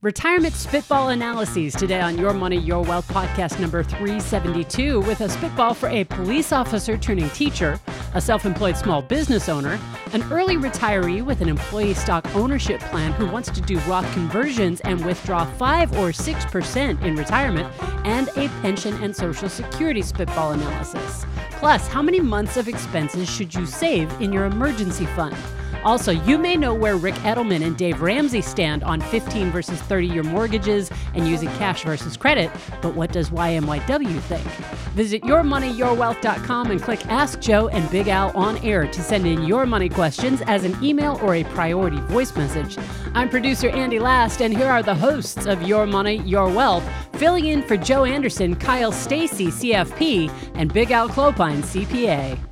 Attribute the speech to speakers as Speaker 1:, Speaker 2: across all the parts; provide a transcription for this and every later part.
Speaker 1: Retirement Spitball Analyses today on Your Money, Your Wealth podcast number 372 with a spitball for a police officer turning teacher, a self employed small business owner, an early retiree with an employee stock ownership plan who wants to do Roth conversions and withdraw 5 or 6% in retirement, and a pension and social security spitball analysis. Plus, how many months of expenses should you save in your emergency fund? Also, you may know where Ric Edelman and Dave Ramsey stand on 15 versus 30 year mortgages and using cash versus credit, but what does YMYW think? Visit yourmoneyyourwealth.com and click Ask Joe and Big Al on air to send in your money questions as an email or a priority voice message. I'm producer Andi Last, and here are the hosts of Your Money, Your Wealth, filling in for Joe Anderson, Kyle Stacy, CFP, and Big Al Clopine, CPA.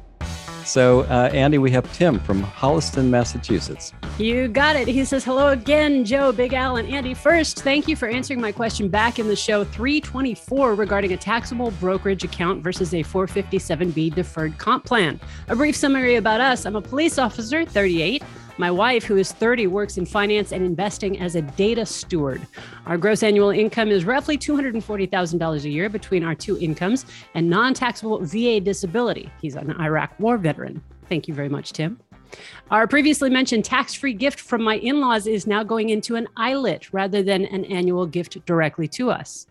Speaker 2: So, uh, Andi, we have Tim from Holliston, Massachusetts.
Speaker 1: You got it. He says, Hello again, Joe, Big Al, and Andi. First, thank you for answering my question back in the show 324 regarding a taxable brokerage account versus a 457B deferred comp plan. A brief summary about us I'm a police officer, 38. My wife, who is 30, works in finance and investing as a data steward. Our gross annual income is roughly $240,000 a year between our two incomes and non taxable VA disability. He's an Iraq war veteran. Thank you very much, Tim. Our previously mentioned tax free gift from my in laws is now going into an ILIT rather than an annual gift directly to us.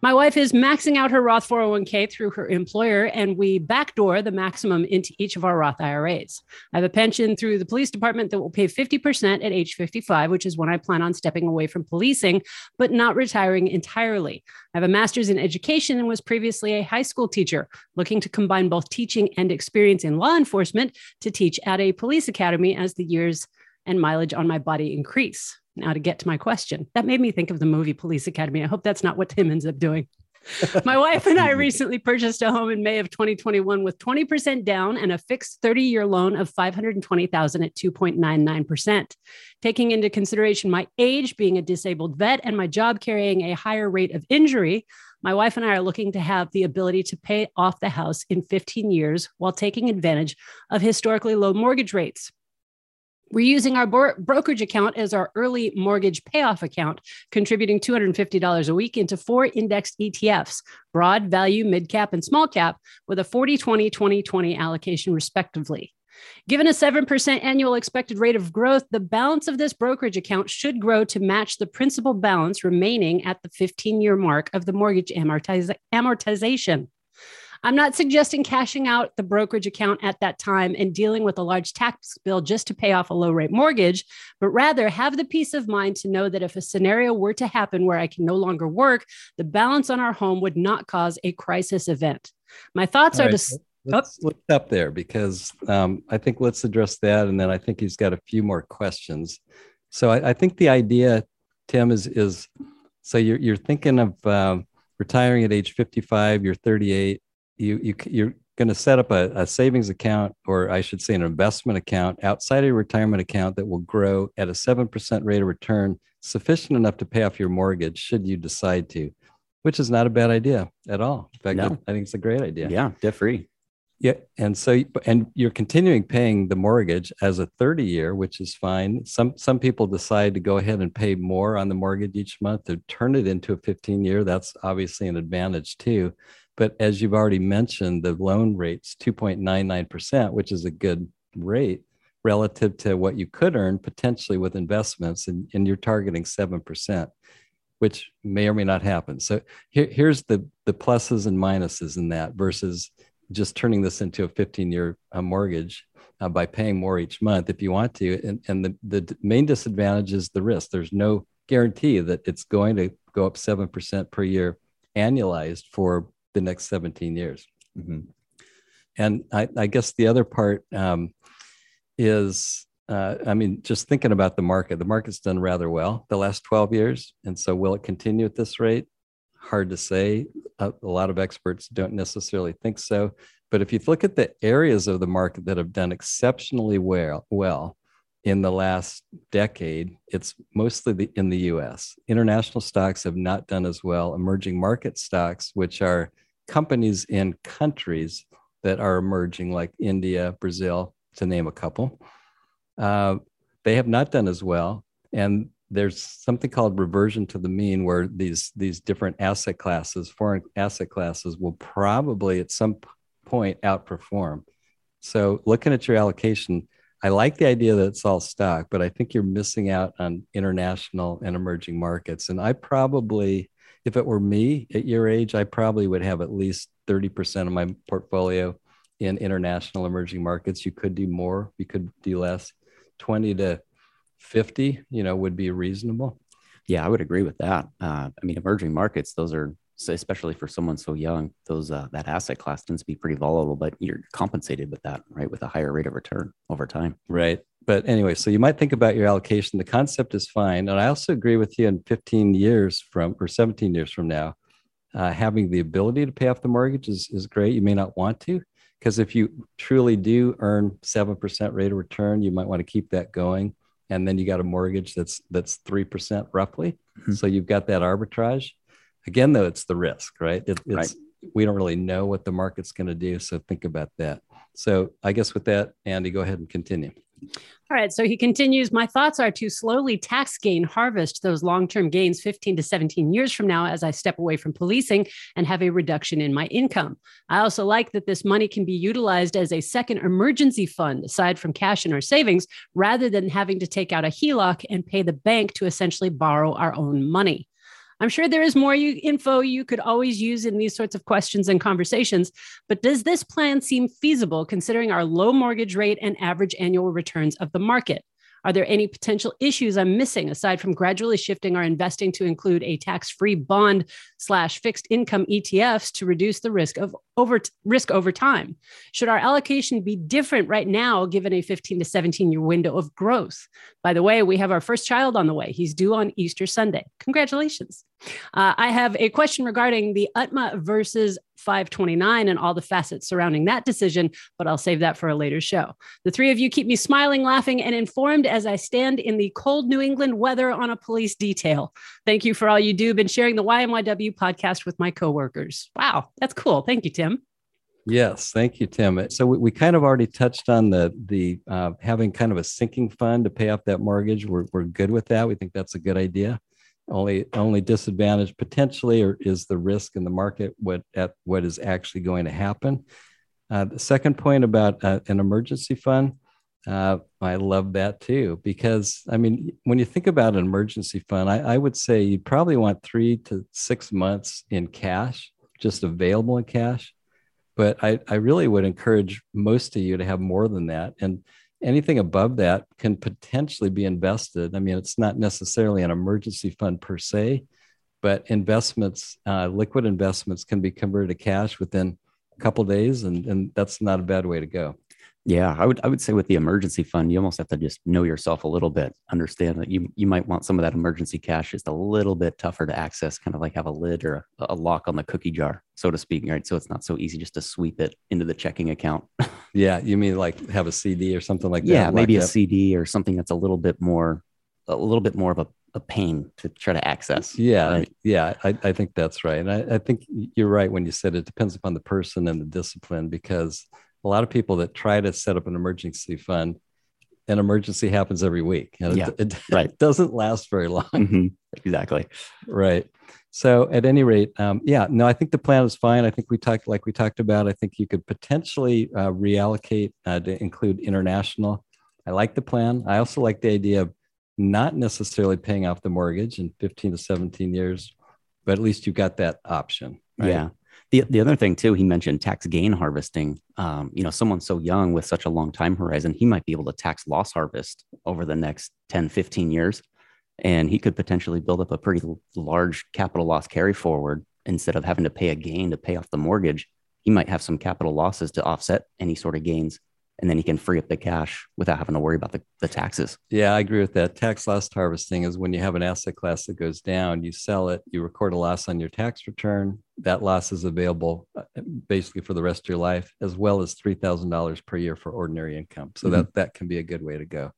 Speaker 1: My wife is maxing out her Roth 401k through her employer, and we backdoor the maximum into each of our Roth IRAs. I have a pension through the police department that will pay 50% at age 55, which is when I plan on stepping away from policing, but not retiring entirely. I have a master's in education and was previously a high school teacher, looking to combine both teaching and experience in law enforcement to teach at a police academy as the years and mileage on my body increase. Now, to get to my question, that made me think of the movie Police Academy. I hope that's not what Tim ends up doing. my wife and I recently purchased a home in May of 2021 with 20% down and a fixed 30-year loan of 520,000 at 2.99%. Taking into consideration my age being a disabled vet and my job carrying a higher rate of injury, my wife and I are looking to have the ability to pay off the house in 15 years while taking advantage of historically low mortgage rates. We're using our brokerage account as our early mortgage payoff account, contributing $250 a week into four indexed ETFs, broad, value, mid cap, and small cap, with a 40 20 20 20 allocation, respectively. Given a 7% annual expected rate of growth, the balance of this brokerage account should grow to match the principal balance remaining at the 15 year mark of the mortgage amortiz- amortization. I'm not suggesting cashing out the brokerage account at that time and dealing with a large tax bill just to pay off a low rate mortgage, but rather have the peace of mind to know that if a scenario were to happen where I can no longer work, the balance on our home would not cause a crisis event. My thoughts All are right. to.
Speaker 2: Let's look up there because um, I think let's address that. And then I think he's got a few more questions. So I, I think the idea, Tim, is is so you're, you're thinking of um, retiring at age 55, you're 38 you, you you're going to set up a, a, savings account, or I should say, an investment account outside of your retirement account that will grow at a seven percent rate of return, sufficient enough to pay off your mortgage, should you decide to, which is not a bad idea at all. In fact, no. I think it's a great idea.
Speaker 3: Yeah, debt free.
Speaker 2: Yeah, and so and you're continuing paying the mortgage as a 30 year, which is fine. Some some people decide to go ahead and pay more on the mortgage each month to turn it into a 15 year. That's obviously an advantage too. But as you've already mentioned, the loan rate's 2.99%, which is a good rate relative to what you could earn potentially with investments, and, and you're targeting 7%, which may or may not happen. So here, here's the, the pluses and minuses in that versus just turning this into a 15 year uh, mortgage uh, by paying more each month if you want to. And, and the, the main disadvantage is the risk. There's no guarantee that it's going to go up 7% per year annualized for the next 17 years. Mm-hmm. And I, I, guess the other part um, is, uh, I mean, just thinking about the market, the market's done rather well the last 12 years. And so will it continue at this rate? Hard to say. A, a lot of experts don't necessarily think so. But if you look at the areas of the market that have done exceptionally well, well in the last decade, it's mostly the, in the US. International stocks have not done as well. Emerging market stocks, which are companies in countries that are emerging, like India, Brazil, to name a couple, uh, they have not done as well. And there's something called reversion to the mean where these these different asset classes foreign asset classes will probably at some point outperform so looking at your allocation i like the idea that it's all stock but i think you're missing out on international and emerging markets and i probably if it were me at your age i probably would have at least 30% of my portfolio in international emerging markets you could do more you could do less 20 to 50, you know, would be reasonable.
Speaker 3: Yeah, I would agree with that. Uh, I mean, emerging markets, those are especially for someone so young, those uh, that asset class tends to be pretty volatile, but you're compensated with that, right? With a higher rate of return over time.
Speaker 2: Right. But anyway, so you might think about your allocation. The concept is fine. And I also agree with you in 15 years from or 17 years from now, uh, having the ability to pay off the mortgage is, is great. You may not want to, because if you truly do earn 7% rate of return, you might want to keep that going and then you got a mortgage that's that's 3% roughly mm-hmm. so you've got that arbitrage again though it's the risk right it, it's right. we don't really know what the market's going to do so think about that so i guess with that andi go ahead and continue
Speaker 1: all right. So he continues My thoughts are to slowly tax gain harvest those long term gains 15 to 17 years from now as I step away from policing and have a reduction in my income. I also like that this money can be utilized as a second emergency fund aside from cash in our savings rather than having to take out a HELOC and pay the bank to essentially borrow our own money. I'm sure there is more you, info you could always use in these sorts of questions and conversations, but does this plan seem feasible considering our low mortgage rate and average annual returns of the market? Are there any potential issues I'm missing aside from gradually shifting our investing to include a tax-free bond slash fixed income ETFs to reduce the risk of over risk over time? Should our allocation be different right now, given a 15 to 17 year window of growth? By the way, we have our first child on the way. He's due on Easter Sunday. Congratulations. Uh, I have a question regarding the UTMA versus 529 and all the facets surrounding that decision, but I'll save that for a later show. The three of you keep me smiling, laughing, and informed as I stand in the cold New England weather on a police detail. Thank you for all you do. Been sharing the YMYW podcast with my coworkers. Wow, that's cool. Thank you, Tim.
Speaker 2: Yes, thank you, Tim. So we, we kind of already touched on the the uh, having kind of a sinking fund to pay off that mortgage. We're we're good with that. We think that's a good idea. Only only disadvantage potentially or is the risk in the market what at what is actually going to happen. Uh, the second point about uh, an emergency fund, uh, I love that too because I mean when you think about an emergency fund, I, I would say you probably want three to six months in cash, just available in cash. But I, I really would encourage most of you to have more than that and anything above that can potentially be invested. I mean, it's not necessarily an emergency fund per se, but investments, uh, liquid investments can be converted to cash within a couple days, and, and that's not a bad way to go.
Speaker 3: Yeah, I would I would say with the emergency fund, you almost have to just know yourself a little bit, understand that you you might want some of that emergency cash just a little bit tougher to access, kind of like have a lid or a, a lock on the cookie jar, so to speak, right? So it's not so easy just to sweep it into the checking account.
Speaker 2: yeah, you mean like have a CD or something like
Speaker 3: that? Yeah, maybe a up. CD or something that's a little bit more a little bit more of a, a pain to try to access.
Speaker 2: Yeah, right? yeah, I, I think that's right. And I, I think you're right when you said it depends upon the person and the discipline because a lot of people that try to set up an emergency fund, an emergency happens every week.
Speaker 3: And yeah,
Speaker 2: it, it,
Speaker 3: right.
Speaker 2: it doesn't last very long.
Speaker 3: Mm-hmm. Exactly.
Speaker 2: Right. So at any rate, um, yeah, no, I think the plan is fine. I think we talked, like we talked about, I think you could potentially uh, reallocate uh, to include international. I like the plan. I also like the idea of not necessarily paying off the mortgage in 15 to 17 years, but at least you've got that option.
Speaker 3: Right? Yeah. The, the other thing too, he mentioned tax gain harvesting. Um, you know, someone so young with such a long time horizon, he might be able to tax loss harvest over the next 10, 15 years. And he could potentially build up a pretty large capital loss carry forward instead of having to pay a gain to pay off the mortgage. He might have some capital losses to offset any sort of gains and then he can free up the cash without having to worry about the, the taxes.
Speaker 2: Yeah, I agree with that. Tax loss harvesting is when you have an asset class that goes down, you sell it, you record a loss on your tax return. That loss is available uh, basically for the rest of your life, as well as $3,000 per year for ordinary income. So mm-hmm. that, that can be a good way to go.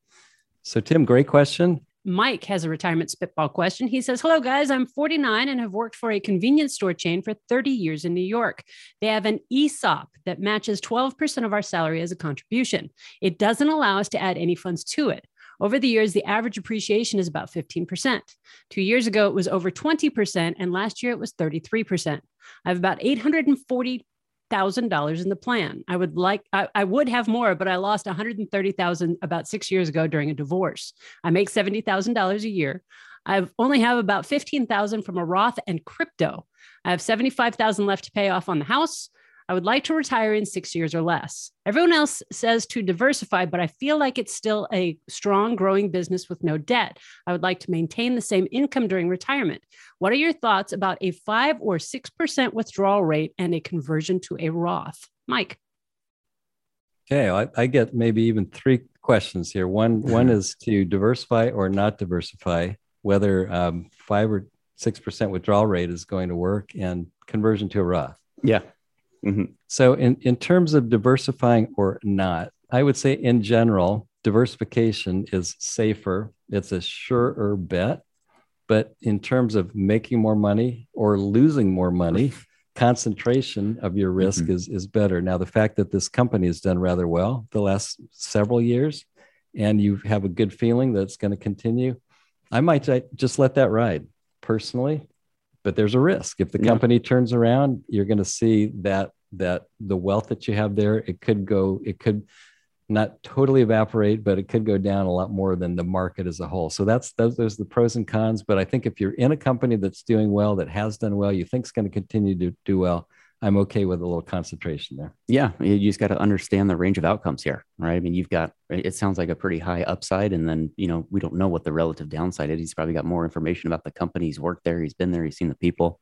Speaker 2: So, Tim, great question.
Speaker 1: Mike has a retirement spitball question. He says, Hello, guys. I'm 49 and have worked for a convenience store chain for 30 years in New York. They have an ESOP that matches 12% of our salary as a contribution. It doesn't allow us to add any funds to it. Over the years, the average appreciation is about 15%. Two years ago, it was over 20%, and last year it was 33%. I have about 840 thousand dollars in the plan. I would like I, I, would have more, but I lost one hundred and thirty thousand about six years ago during a divorce. I make seventy thousand dollars a year. I only have about fifteen thousand from a Roth and crypto. I have seventy five thousand left to pay off on the house. I would like to retire in six years or less. Everyone else says to diversify, but I feel like it's still a strong, growing business with no debt. I would like to maintain the same income during retirement. What are your thoughts about a five or 6% withdrawal rate and a conversion to a Roth? Mike.
Speaker 2: Okay, I, I get maybe even three questions here. One, one is to diversify or not diversify, whether um, five or six percent withdrawal rate is going to work, and conversion to a Roth.
Speaker 3: Yeah,
Speaker 2: Mm-hmm. So, in, in terms of diversifying or not, I would say in general, diversification is safer. It's a surer bet. But in terms of making more money or losing more money, concentration of your risk mm-hmm. is, is better. Now, the fact that this company has done rather well the last several years and you have a good feeling that it's going to continue, I might just let that ride personally but there's a risk. If the company yeah. turns around you're going to see that that the wealth that you have there it could go it could not totally evaporate but it could go down a lot more than the market as a whole. So that's those those are the pros and cons. But i think if you're in a company that's doing well that has done well you think is going to continue to do well I'm okay with a little concentration there.
Speaker 3: Yeah, you just got to understand the range of outcomes here, right? I mean, you've got it sounds like a pretty high upside, and then you know we don't know what the relative downside is. He's probably got more information about the company. He's worked there. He's been there. He's seen the people.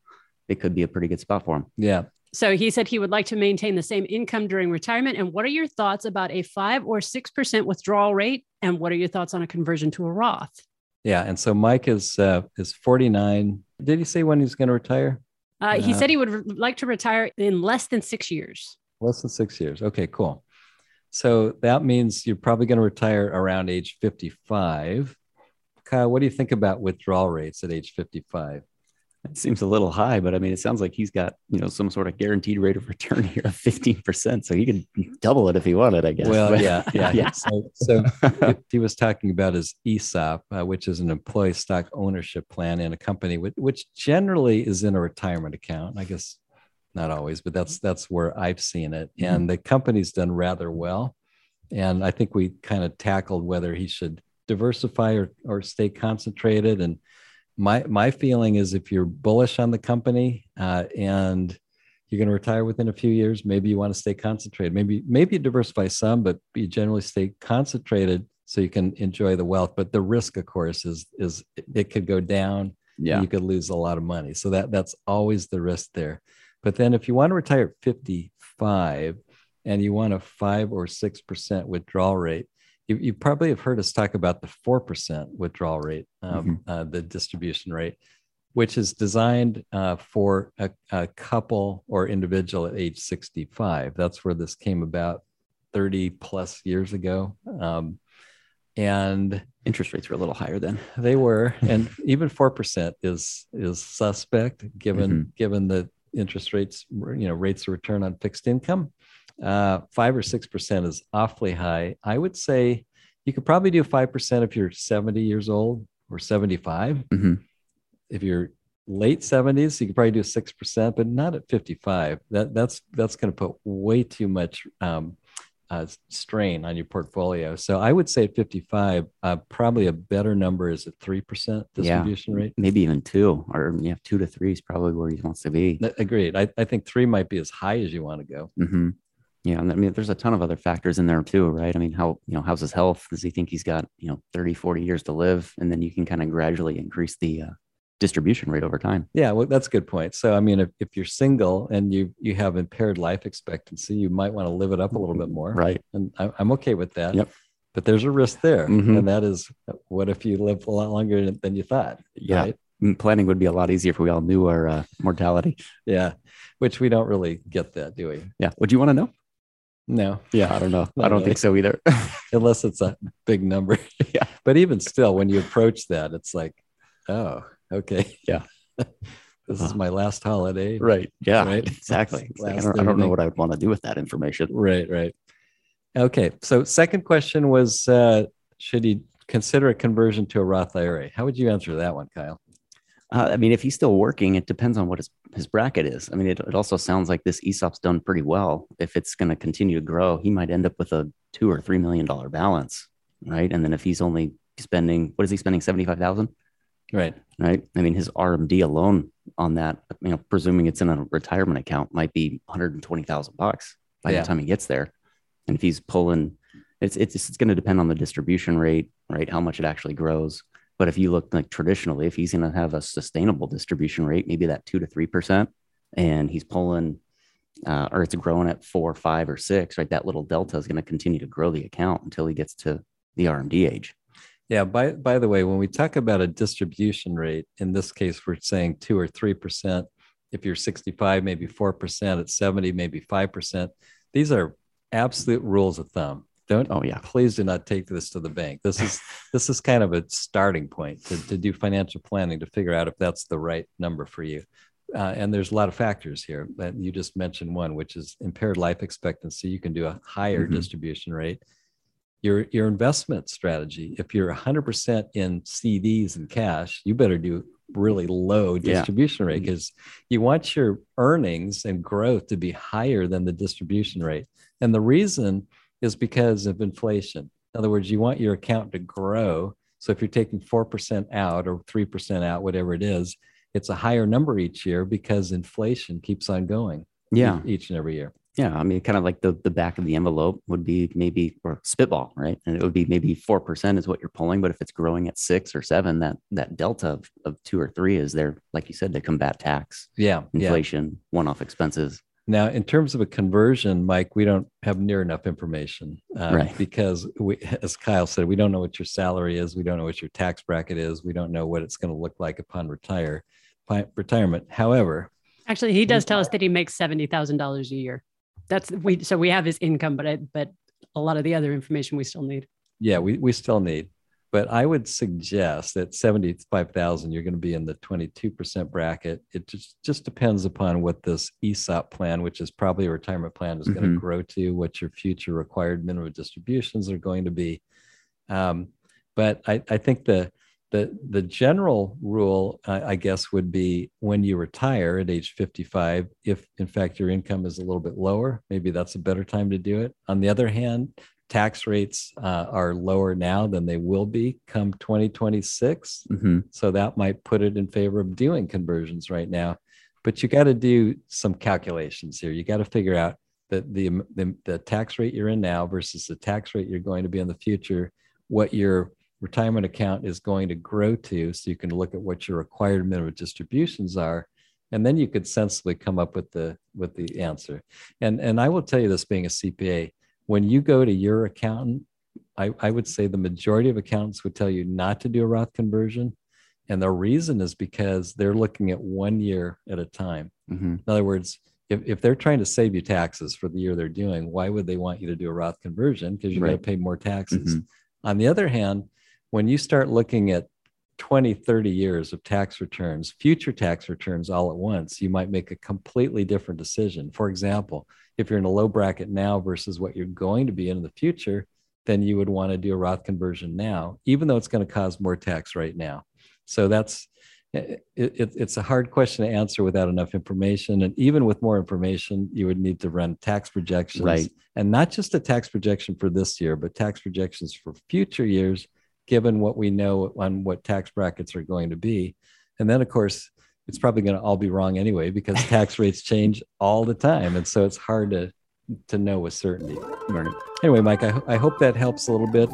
Speaker 3: It could be a pretty good spot for him.
Speaker 2: Yeah.
Speaker 1: So he said he would like to maintain the same income during retirement. And what are your thoughts about a five or six percent withdrawal rate? And what are your thoughts on a conversion to a Roth?
Speaker 2: Yeah, and so Mike is uh, is 49. Did he say when he's going to retire?
Speaker 1: Uh, he said he would re- like to retire in less than six years.
Speaker 2: Less than six years. Okay, cool. So that means you're probably going to retire around age 55. Kyle, what do you think about withdrawal rates at age 55?
Speaker 3: It seems a little high, but I mean, it sounds like he's got you know some sort of guaranteed rate of return here of fifteen percent, so he could double it if he wanted, I guess.
Speaker 2: Well, yeah, yeah, yeah. So, so he was talking about his ESOP, uh, which is an employee stock ownership plan in a company, which, which generally is in a retirement account. I guess not always, but that's that's where I've seen it, mm-hmm. and the company's done rather well. And I think we kind of tackled whether he should diversify or or stay concentrated and my my feeling is if you're bullish on the company uh, and you're going to retire within a few years, maybe you want to stay concentrated. Maybe maybe you diversify some, but you generally stay concentrated so you can enjoy the wealth. But the risk, of course, is is it could go down.
Speaker 3: Yeah,
Speaker 2: you could lose a lot of money. So that that's always the risk there. But then if you want to retire at 55 and you want a five or six percent withdrawal rate, you, you probably have heard us talk about the 4% withdrawal rate, um, mm-hmm. uh, the distribution rate, which is designed uh, for a, a, couple or individual at age 65. That's where this came about 30 plus years ago. Um, and
Speaker 3: interest rates were a little higher then.
Speaker 2: They were, and even 4% is, is suspect given, mm-hmm. given the interest rates, you know, rates of return on fixed income uh, five or six percent is awfully high. I would say you could probably do five percent if you're 70 years old or 75. Mm-hmm. If you're late 70s, you could probably do six percent, but not at 55. That that's that's going to put way too much um, uh, strain on your portfolio. So I would say at 55, uh, probably a better number is a three percent distribution
Speaker 3: yeah,
Speaker 2: rate,
Speaker 3: maybe even two, or yeah, two to three is probably where he wants to be.
Speaker 2: Agreed. I, I think three might be as high as you want to go.
Speaker 3: Mm-hmm. Yeah, and I mean, there's a ton of other factors in there too, right? I mean, how you know, how's his health? Does he think he's got you know 30, 40 years to live, and then you can kind of gradually increase the uh, distribution rate over time.
Speaker 2: Yeah, well, that's a good point. So, I mean, if, if you're single and you you have impaired life expectancy, you might want to live it up a little bit more,
Speaker 3: right?
Speaker 2: And I, am okay with that.
Speaker 3: Yep.
Speaker 2: But there's a risk there, mm-hmm. and that is, what if you live a lot longer than you thought?
Speaker 3: Yeah. Right? Mm, planning would be a lot easier if we all knew our uh, mortality.
Speaker 2: Yeah, which we don't really get that, do we?
Speaker 3: Yeah. Would you want to know?
Speaker 2: No.
Speaker 3: Yeah, I don't know. I don't really. think so either.
Speaker 2: Unless it's a big number.
Speaker 3: yeah.
Speaker 2: But even still, when you approach that, it's like, oh, okay.
Speaker 3: Yeah.
Speaker 2: this is my last holiday.
Speaker 3: Right. Yeah. Right. Exactly. Like, I, don't, I, don't, know what I would want to do with that information.
Speaker 2: Right. Right. Okay. So, second question was uh, should he consider a conversion to a Roth IRA? How would you answer that one, Kyle?
Speaker 3: Uh, I mean, if he's still working, it depends on what his, his bracket is. I mean, it, it also sounds like this ESOP's done pretty well. If it's going to continue to grow, he might end up with a two or three million dollar balance, right? And then if he's only spending, what is he spending, seventy five thousand?
Speaker 2: Right.
Speaker 3: Right. I mean, his RMD alone on that, you know, presuming it's in a retirement account, might be one hundred and twenty thousand bucks by yeah. the time he gets there. And if he's pulling, it's it's it's going to depend on the distribution rate, right? How much it actually grows but if you look like traditionally, if he's going to have a sustainable distribution rate, maybe that two to three percent, and he's pulling, uh, or it's growing at four, five, or six, right? That little delta is going to continue to grow the account until he gets to the RMD age.
Speaker 2: Yeah. By by the way, when we talk about a distribution rate, in this case, we're saying two or three percent. If you're 65, maybe four percent. At 70, maybe five percent. These are absolute rules of thumb. Don't oh yeah. Please do not take this to the bank. This is this is kind of a starting point to, to do financial planning to figure out if that's the right number for you. Uh, and there's a lot of factors here. But you just mentioned one, which is impaired life expectancy. You can do a higher mm-hmm. distribution rate. Your your investment strategy. If you're 100% in CDs and cash, you better do really low distribution yeah. rate because you want your earnings and growth to be higher than the distribution rate. And the reason is because of inflation. In other words, you want your account to grow. So if you're taking 4% out or 3% out, whatever it is, it's a higher number each year because inflation keeps on going.
Speaker 3: Yeah.
Speaker 2: Each and every year.
Speaker 3: Yeah. I mean, kind of like the, the back of the envelope would be maybe, or spitball, right? And it would be maybe 4% is what you're pulling. But if it's growing at six or seven, that, that delta of, of two or three is there, like you said, to combat tax,
Speaker 2: yeah,
Speaker 3: inflation, yeah. one off expenses.
Speaker 2: Now, in terms of a conversion, Mike, we don't have near enough information
Speaker 3: um, right.
Speaker 2: because, we, as Kyle said, we don't know what your salary is, we don't know what your tax bracket is, we don't know what it's going to look like upon retire retirement. However,
Speaker 1: actually, he does tell us that he makes seventy thousand dollars a year. That's we so we have his income, but I, but a lot of the other information we still need.
Speaker 2: Yeah, we we still need but I would suggest that 75,000, you're going to be in the 22% bracket. It just, just depends upon what this ESOP plan, which is probably a retirement plan, is mm-hmm. going to grow to, what your future required minimum distributions are going to be. Um, but I, I think the, the, the general rule, uh, I guess, would be when you retire at age 55, if in fact your income is a little bit lower, maybe that's a better time to do it. On the other hand, tax rates uh, are lower now than they will be come 2026. Mm-hmm. So that might put it in favor of doing conversions right now. But you got to do some calculations here. You got to figure out that the, the, the tax rate you're in now versus the tax rate you're going to be in the future, what your retirement account is going to grow to, so you can look at what your required minimum distributions are, and then you could sensibly come up with the with the answer. And and I will tell you this, being a CPA, when you go to your accountant, I, I would say the majority of accountants would tell you not to do a Roth conversion. And the reason is because they're looking at one year at a time. Mm-hmm. In other words, if, if they're trying to save you taxes for the year they're doing, why would they want you to do a Roth conversion? Because you're right. going to pay more taxes. Mm-hmm. On the other hand, when you start looking at 20, 30 years of tax returns, future tax returns all at once, you might make a completely different decision. For example, if you're in a low bracket now versus what you're going to be in, in the future, then you would want to do a Roth conversion now, even though it's going to cause more tax right now. So that's it, it, it's a hard question to answer without enough information. And even with more information, you would need to run tax projections,
Speaker 3: right.
Speaker 2: and not just a tax projection for this year, but tax projections for future years, given what we know on what tax brackets are going to be. And then, of course, it's probably going to all be wrong anyway because tax rates change all the time, and so it's hard to to know with certainty. Anyway, Mike, I, I hope that helps a little bit.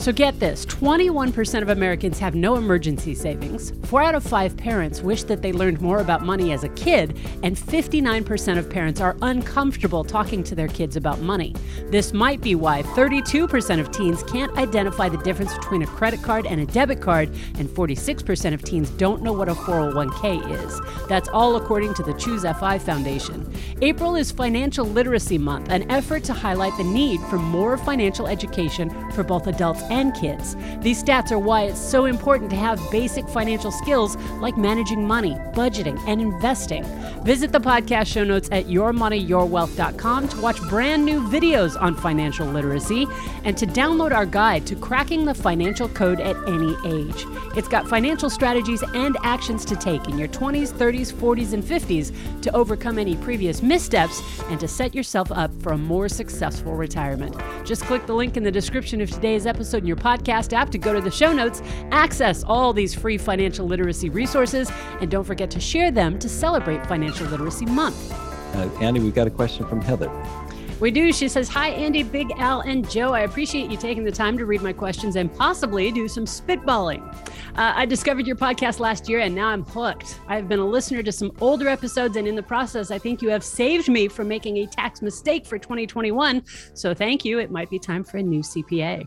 Speaker 1: So get this 21% of Americans have no emergency savings. Four out of five parents wish that they learned more about money as a kid, and 59% of parents are uncomfortable talking to their kids about money. This might be why 32% of teens can't identify the difference between a credit card and a debit card, and 46% of teens don't know what a 401k is. That's all according to the Choose FI Foundation. April is Financial Literacy Month, an effort to highlight the need for more financial education for both adults and kids. These stats are why it's so important to have basic financial skills like managing money, budgeting, and investing. Visit the podcast show notes at yourmoneyyourwealth.com to watch brand new videos on financial literacy and to download our guide to cracking the financial code at any age. It's got financial strategies and actions to take in your 20s, 30s, 40s, and 50s to overcome any previous missteps and to set yourself up for a more successful retirement. Just click the link in the description of today's episode in your podcast app to go to the show notes, access all these free financial literacy resources, and don't forget to share them to celebrate Financial Literacy Month.
Speaker 2: Uh, Andi, we've got a question from Heather.
Speaker 1: We do. She says, Hi, Andi, Big Al, and Joe. I appreciate you taking the time to read my questions and possibly do some spitballing. Uh, I discovered your podcast last year and now I'm hooked. I've been a listener to some older episodes, and in the process, I think you have saved me from making a tax mistake for 2021. So thank you. It might be time for a new CPA.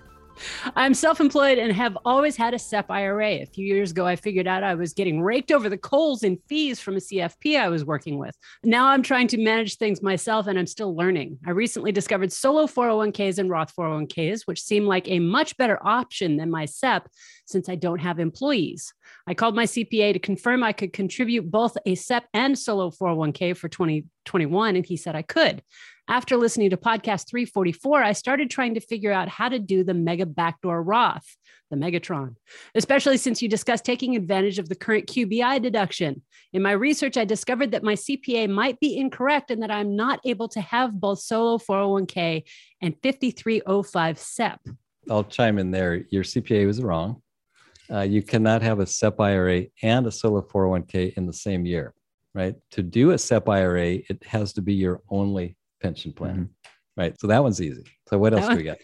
Speaker 1: I'm self employed and have always had a SEP IRA. A few years ago, I figured out I was getting raked over the coals in fees from a CFP I was working with. Now I'm trying to manage things myself and I'm still learning. I recently discovered solo 401ks and Roth 401ks, which seem like a much better option than my SEP since I don't have employees. I called my CPA to confirm I could contribute both a SEP and solo 401k for 2021, and he said I could. After listening to podcast 344, I started trying to figure out how to do the mega backdoor Roth, the Megatron, especially since you discussed taking advantage of the current QBI deduction. In my research, I discovered that my CPA might be incorrect and that I'm not able to have both solo 401k and 5305 SEP.
Speaker 2: I'll chime in there. Your CPA was wrong. Uh, you cannot have a SEP IRA and a solo 401k in the same year, right? To do a SEP IRA, it has to be your only pension plan. Mm-hmm. Right. So that one's easy. So what else do we got?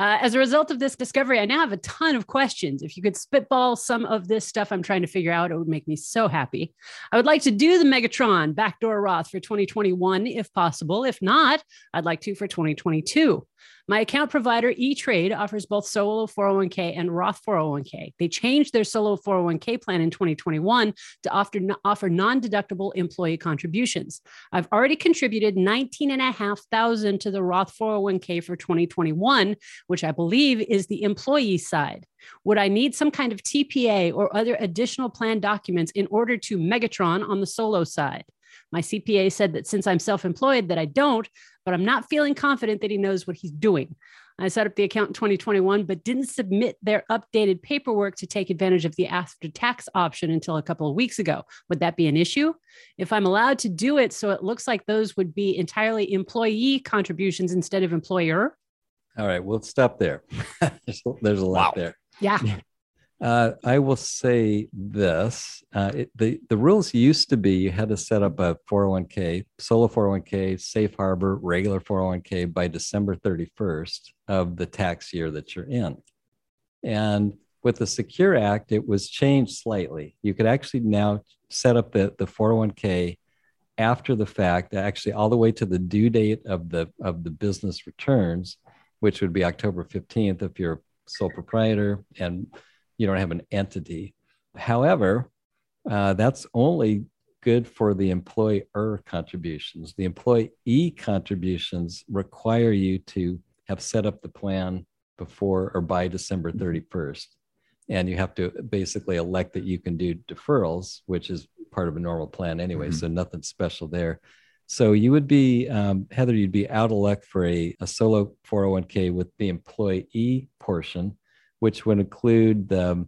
Speaker 1: Uh, as a result of this discovery, I now have a ton of questions. If you could spitball some of this stuff I'm trying to figure out, it would make me so happy. I would like to do the Megatron backdoor Roth for 2021 if possible. If not, I'd like to for 2022. My account provider, E-Trade, offers both solo 401k and Roth 401k. They changed their solo 401k plan in 2021 to offer, offer non-deductible employee contributions. I've already contributed 19,500 to the Roth 401k for 2021, which I believe is the employee side. Would I need some kind of TPA or other additional plan documents in order to Megatron on the solo side? My CPA said that since I'm self employed, that I don't, but I'm not feeling confident that he knows what he's doing. I set up the account in 2021, but didn't submit their updated paperwork to take advantage of the after tax option until a couple of weeks ago. Would that be an issue? If I'm allowed to do it, so it looks like those would be entirely employee contributions instead of employer.
Speaker 2: All right, we'll stop there. there's, a lot wow. there.
Speaker 1: Yeah.
Speaker 2: Uh, I will say this: uh, it, the the rules used to be you had to set up a 401k, solo 401k, safe harbor, regular 401k by December 31st of the tax year that you're in. And with the Secure Act, it was changed slightly. You could actually now set up the the 401k after the fact, actually all the way to the due date of the of the business returns, which would be October 15th if you're sole proprietor and you don't have an entity. However, uh, that's only good for the employer contributions. The employee contributions require you to have set up the plan before or by December 31st. And you have to basically elect that you can do deferrals, which is part of a normal plan anyway. Mm-hmm. So nothing special there. So you would be, um, Heather, you'd be out of luck for a, a solo 401k with the employee portion which would include the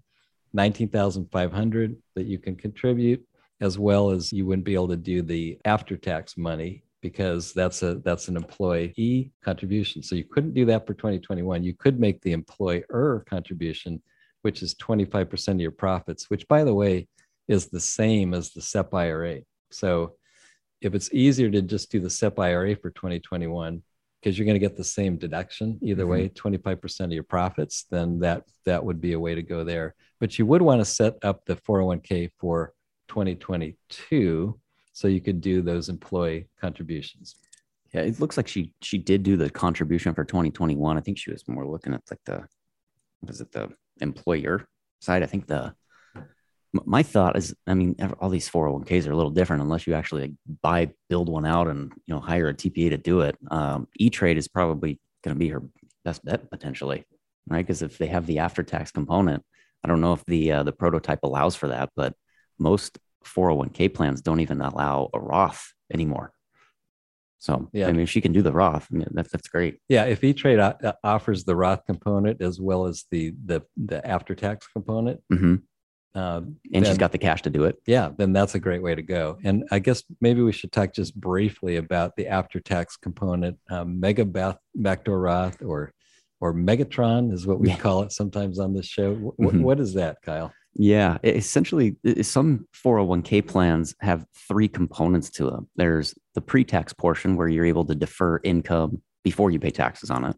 Speaker 2: 19,500 that you can contribute, as well as you wouldn't be able to do the after tax money because that's a that's an employee contribution. So you couldn't do that for 2021. You could make the employer contribution, which is 25% of your profits, which by the way is the same as the SEP IRA. So if it's easier to just do the SEP IRA for 2021, because you're going to get the same deduction either mm-hmm. way 25% of your profits then that that would be a way to go there. But you would want to set up the 401k for 2022 so you could do those employee contributions.
Speaker 3: Yeah it looks like she she did do the contribution for 2021 i think she was more looking at like the was it the employer side? I think the my thought is i mean all these 401ks are a little different unless you actually like buy build one out and you know hire a tpa to do it um, e-trade is probably going to be her best bet potentially right? Because if they have the after tax component, I don't know if the uh, the prototype allows for that, but most 401k plans don't even allow a Roth anymore. So yeah, I mean, if she can do the Roth, I mean, that's that's great.
Speaker 2: Yeah, if E Trade uh, offers the Roth component as well as the the the after tax component,
Speaker 3: mm-hmm. Uh, and then, she's got the cash to do it.
Speaker 2: Yeah, then that's a great way to go. And I guess maybe we should talk just briefly about the after tax component, um, mega backdoor Roth or or Megatron is what we yeah. call it sometimes on this show. W- mm-hmm. What is that, Kyle?
Speaker 3: Yeah, essentially, some 401k plans have three components to them. There's the pre tax portion where you're able to defer income before you pay taxes on it.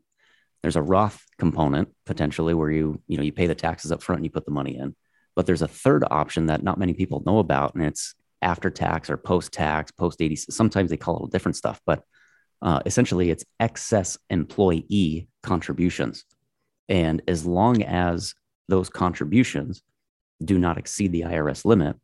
Speaker 3: There's a Roth component potentially where you, you know, you pay the taxes up front and you put the money in. But there's a third option that not many people know about, and it's after tax or post tax, post 80. Sometimes they call it a different stuff, but uh, essentially it's excess employee contributions. And as long as those contributions do not exceed the IRS limit,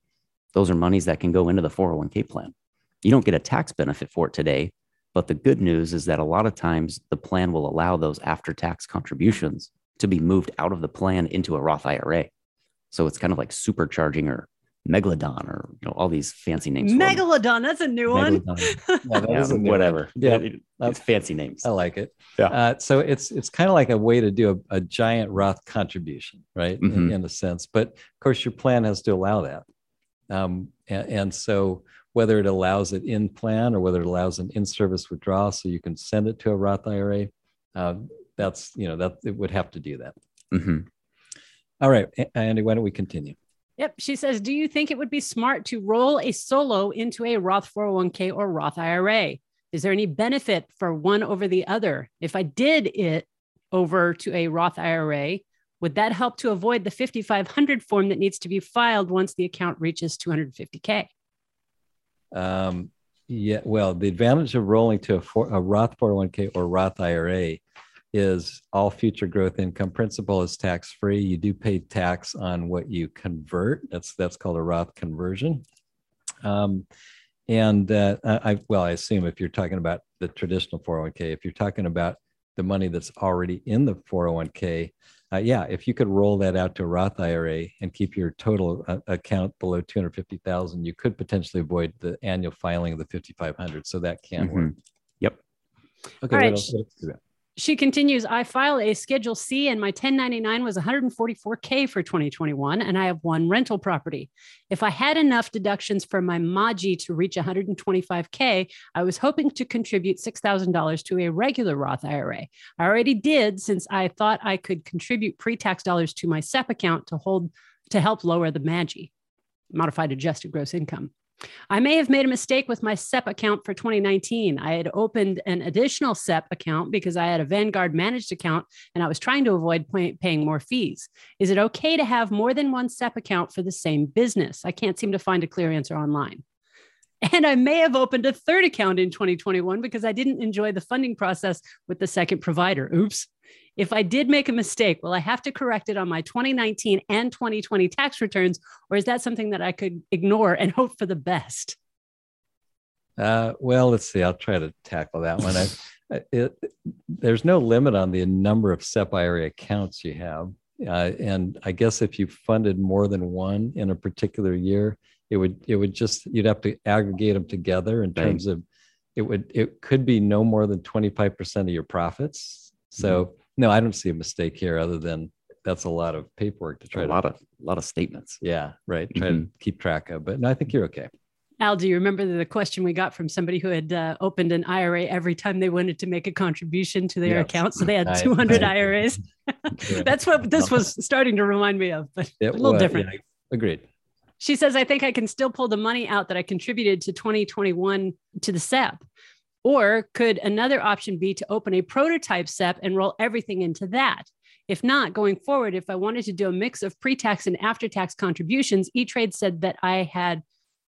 Speaker 3: those are monies that can go into the 401k plan. You don't get a tax benefit for it today, but the good news is that a lot of times the plan will allow those after tax contributions to be moved out of the plan into a Roth IRA. So it's kind of like supercharging or megalodon or you know all these fancy names.
Speaker 1: Megalodon, that's a new one.
Speaker 3: yeah, yeah, whatever. Yeah, that's fancy names.
Speaker 2: I like it. Yeah. Uh, so it's it's kind of like a way to do a, a giant Roth contribution, right? Mm-hmm. In, in, a sense, but of course your plan has to allow that. Um, and, and so whether it allows it in plan or whether it allows an in-service withdrawal, so you can send it to a Roth IRA, uh, that's you know that it would have to do that.
Speaker 3: Mm-hmm.
Speaker 2: All right, Andi, why don't we continue?
Speaker 1: Yep. She says, Do you think it would be smart to roll a solo into a Roth 401k or Roth IRA? Is there any benefit for one over the other? If I did it over to a Roth IRA, would that help to avoid the 5500 form that needs to be filed once the account reaches 250K?
Speaker 2: Um, yeah, well, the advantage of rolling to a, for, a Roth 401k or Roth IRA is all future growth income principal is tax free. You do pay tax on what you convert. That's that's called a Roth conversion. Um, and uh, I well, I assume if you're talking about the traditional 401k, if you're talking about the money that's already in the 401k, uh, yeah, if you could roll that out to a Roth IRA and keep your total uh, account below 250,000, you could potentially avoid the annual filing of the 5,500. So that can mm-hmm. work.
Speaker 3: Yep.
Speaker 1: Okay. All right she continues, I file a Schedule C and my 1099 was 144K for 2021, and I have one rental property. If I had enough deductions for my MAGI to reach 125K, I was hoping to contribute $6,000 to a regular Roth IRA. I already did since I thought I could contribute pre tax dollars to my SEP account to hold to help lower the MAGI, modified adjusted gross income. I may have made a mistake with my SEP account for 2019. I had opened an additional SEP account because I had a Vanguard managed account and I was trying to avoid pay- paying more fees. Is it okay to have more than one SEP account for the same business? I can't seem to find a clear answer online. And I may have opened a third account in 2021 because I didn't enjoy the funding process with the second provider. Oops. If I did make a mistake, will I have to correct it on my 2019 and 2020 tax returns, or is that something that I could ignore and hope for the best?
Speaker 2: Uh, well, let's see. I'll try to tackle that one. I, it, there's no limit on the number of SEP IRA accounts you have. Uh, and I guess if you funded more than one in a particular year, it would it would just you'd have to aggregate them together in terms of it would it could be no more than 25% of your profits. So mm-hmm no, I don't see a mistake here other than that's a lot of paperwork to try
Speaker 3: a
Speaker 2: to,
Speaker 3: lot of a lot of statements.
Speaker 2: Yeah, right. Try mm-hmm. to keep track of. But no, I think you're okay.
Speaker 1: Al, do you remember the question we got from somebody who had uh, opened an IRA every time they wanted to make a contribution to their yes. account? So they had 200 I, IRAs. That's what this was starting to remind me of, but it, a little well, different. Yeah,
Speaker 2: agreed.
Speaker 1: She says, I think I can still pull the money out that I contributed to 2021 to the SEP. Or could another option be to open a prototype SEP and roll everything into that? If not, going forward, if I wanted to do a mix of pre-tax and after-tax contributions, E-Trade said that I had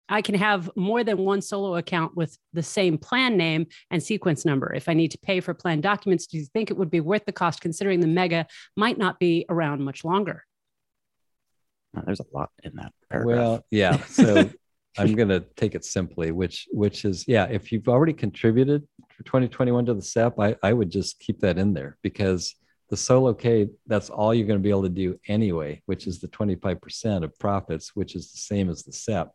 Speaker 1: I can have more than one solo account with the same plan name and sequence number. If I need to pay for plan documents, do you think it would be worth the cost considering the mega might not be around much longer?
Speaker 3: there's a lot in that paragraph.
Speaker 2: Well, yeah. So I'm going to take it simply, which which is yeah. If you've already contributed for 2021 to the SEP, I, I would just keep that in there because the solo K, that's all you're going to be able to do anyway, which is the 25% of profits, which is the same as the SEP.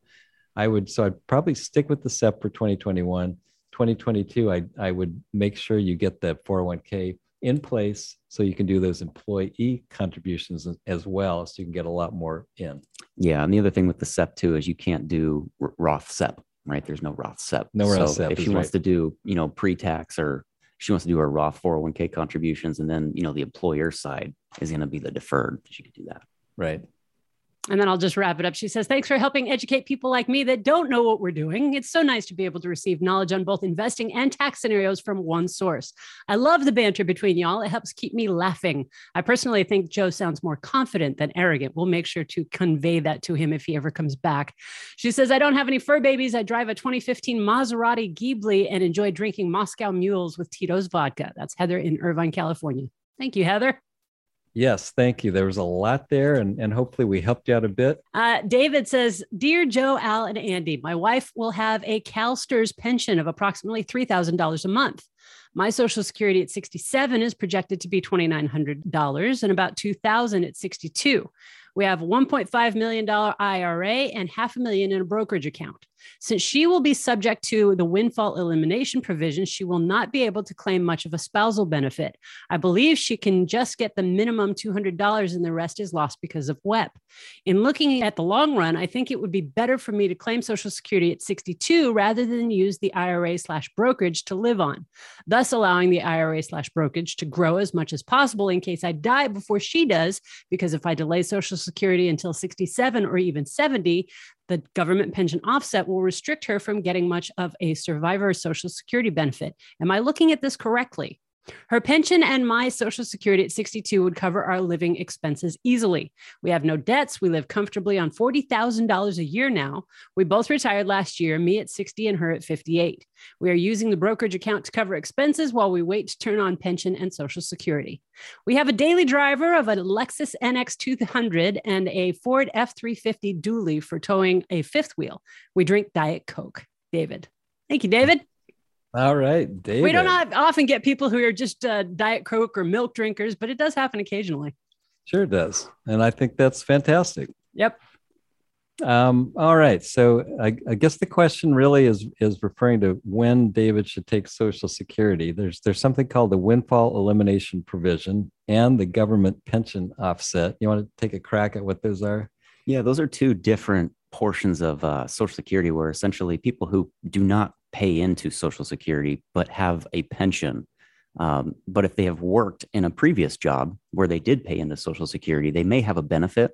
Speaker 2: I would, so I'd probably stick with the SEP for 2021. 2022, I, I would make sure you get that 401k in place so you can do those employee contributions as well so you can get a lot more in.
Speaker 3: Yeah and the other thing with the sep too is you can't do roth sep right? There's no roth sep.
Speaker 2: No
Speaker 3: so
Speaker 2: roth sep
Speaker 3: if she
Speaker 2: right.
Speaker 3: wants to do you know pre-tax or she wants to do her roth 401k contributions and then you know the employer side is going to be the deferred she could do that.
Speaker 2: Right
Speaker 1: and then I'll just wrap it up. She says, Thanks for helping educate people like me that don't know what we're doing. It's so nice to be able to receive knowledge on both investing and tax scenarios from one source. I love the banter between y'all. It helps keep me laughing. I personally think Joe sounds more confident than arrogant. We'll make sure to convey that to him if he ever comes back. She says, I don't have any fur babies. I drive a 2015 Maserati Ghibli and enjoy drinking Moscow mules with Tito's vodka. That's Heather in Irvine, California. Thank you, Heather.
Speaker 2: Yes, thank you. There was a lot there, and, and hopefully we helped you out a bit.
Speaker 1: Uh, David says, Dear Joe, Al, and Andi, my wife will have a CalSTRS pension of approximately $3,000 a month. My Social Security at 67 is projected to be $2,900 and about 2000 at 62. We have $1.5 million IRA and half a million in a brokerage account. Since she will be subject to the windfall elimination provision, she will not be able to claim much of a spousal benefit. I believe she can just get the minimum $200 and the rest is lost because of WEP. In looking at the long run, I think it would be better for me to claim Social Security at 62 rather than use the IRA slash brokerage to live on, thus allowing the IRA slash brokerage to grow as much as possible in case I die before she does. Because if I delay Social Security until 67 or even 70, the government pension offset will restrict her from getting much of a survivor social security benefit. Am I looking at this correctly? Her pension and my Social Security at 62 would cover our living expenses easily. We have no debts. We live comfortably on $40,000 a year now. We both retired last year, me at 60 and her at 58. We are using the brokerage account to cover expenses while we wait to turn on pension and Social Security. We have a daily driver of a Lexus NX 200 and a Ford F 350 dually for towing a fifth wheel. We drink Diet Coke. David. Thank you, David.
Speaker 2: All right, David.
Speaker 1: We don't often get people who are just uh, Diet Coke or milk drinkers, but it does happen occasionally.
Speaker 2: Sure does. And I think that's fantastic.
Speaker 1: Yep.
Speaker 2: Um, all right. So I, I, guess the question really is is referring to when David should take Social Security. There's there's something called the windfall elimination provision and the government pension offset. You want to take a crack at what those are?
Speaker 3: Yeah, those are two different portions of uh, Social Security where essentially people who do not pay into Social Security but have a pension. Um, but if they have worked in a previous job where they did pay into Social Security, they may have a benefit.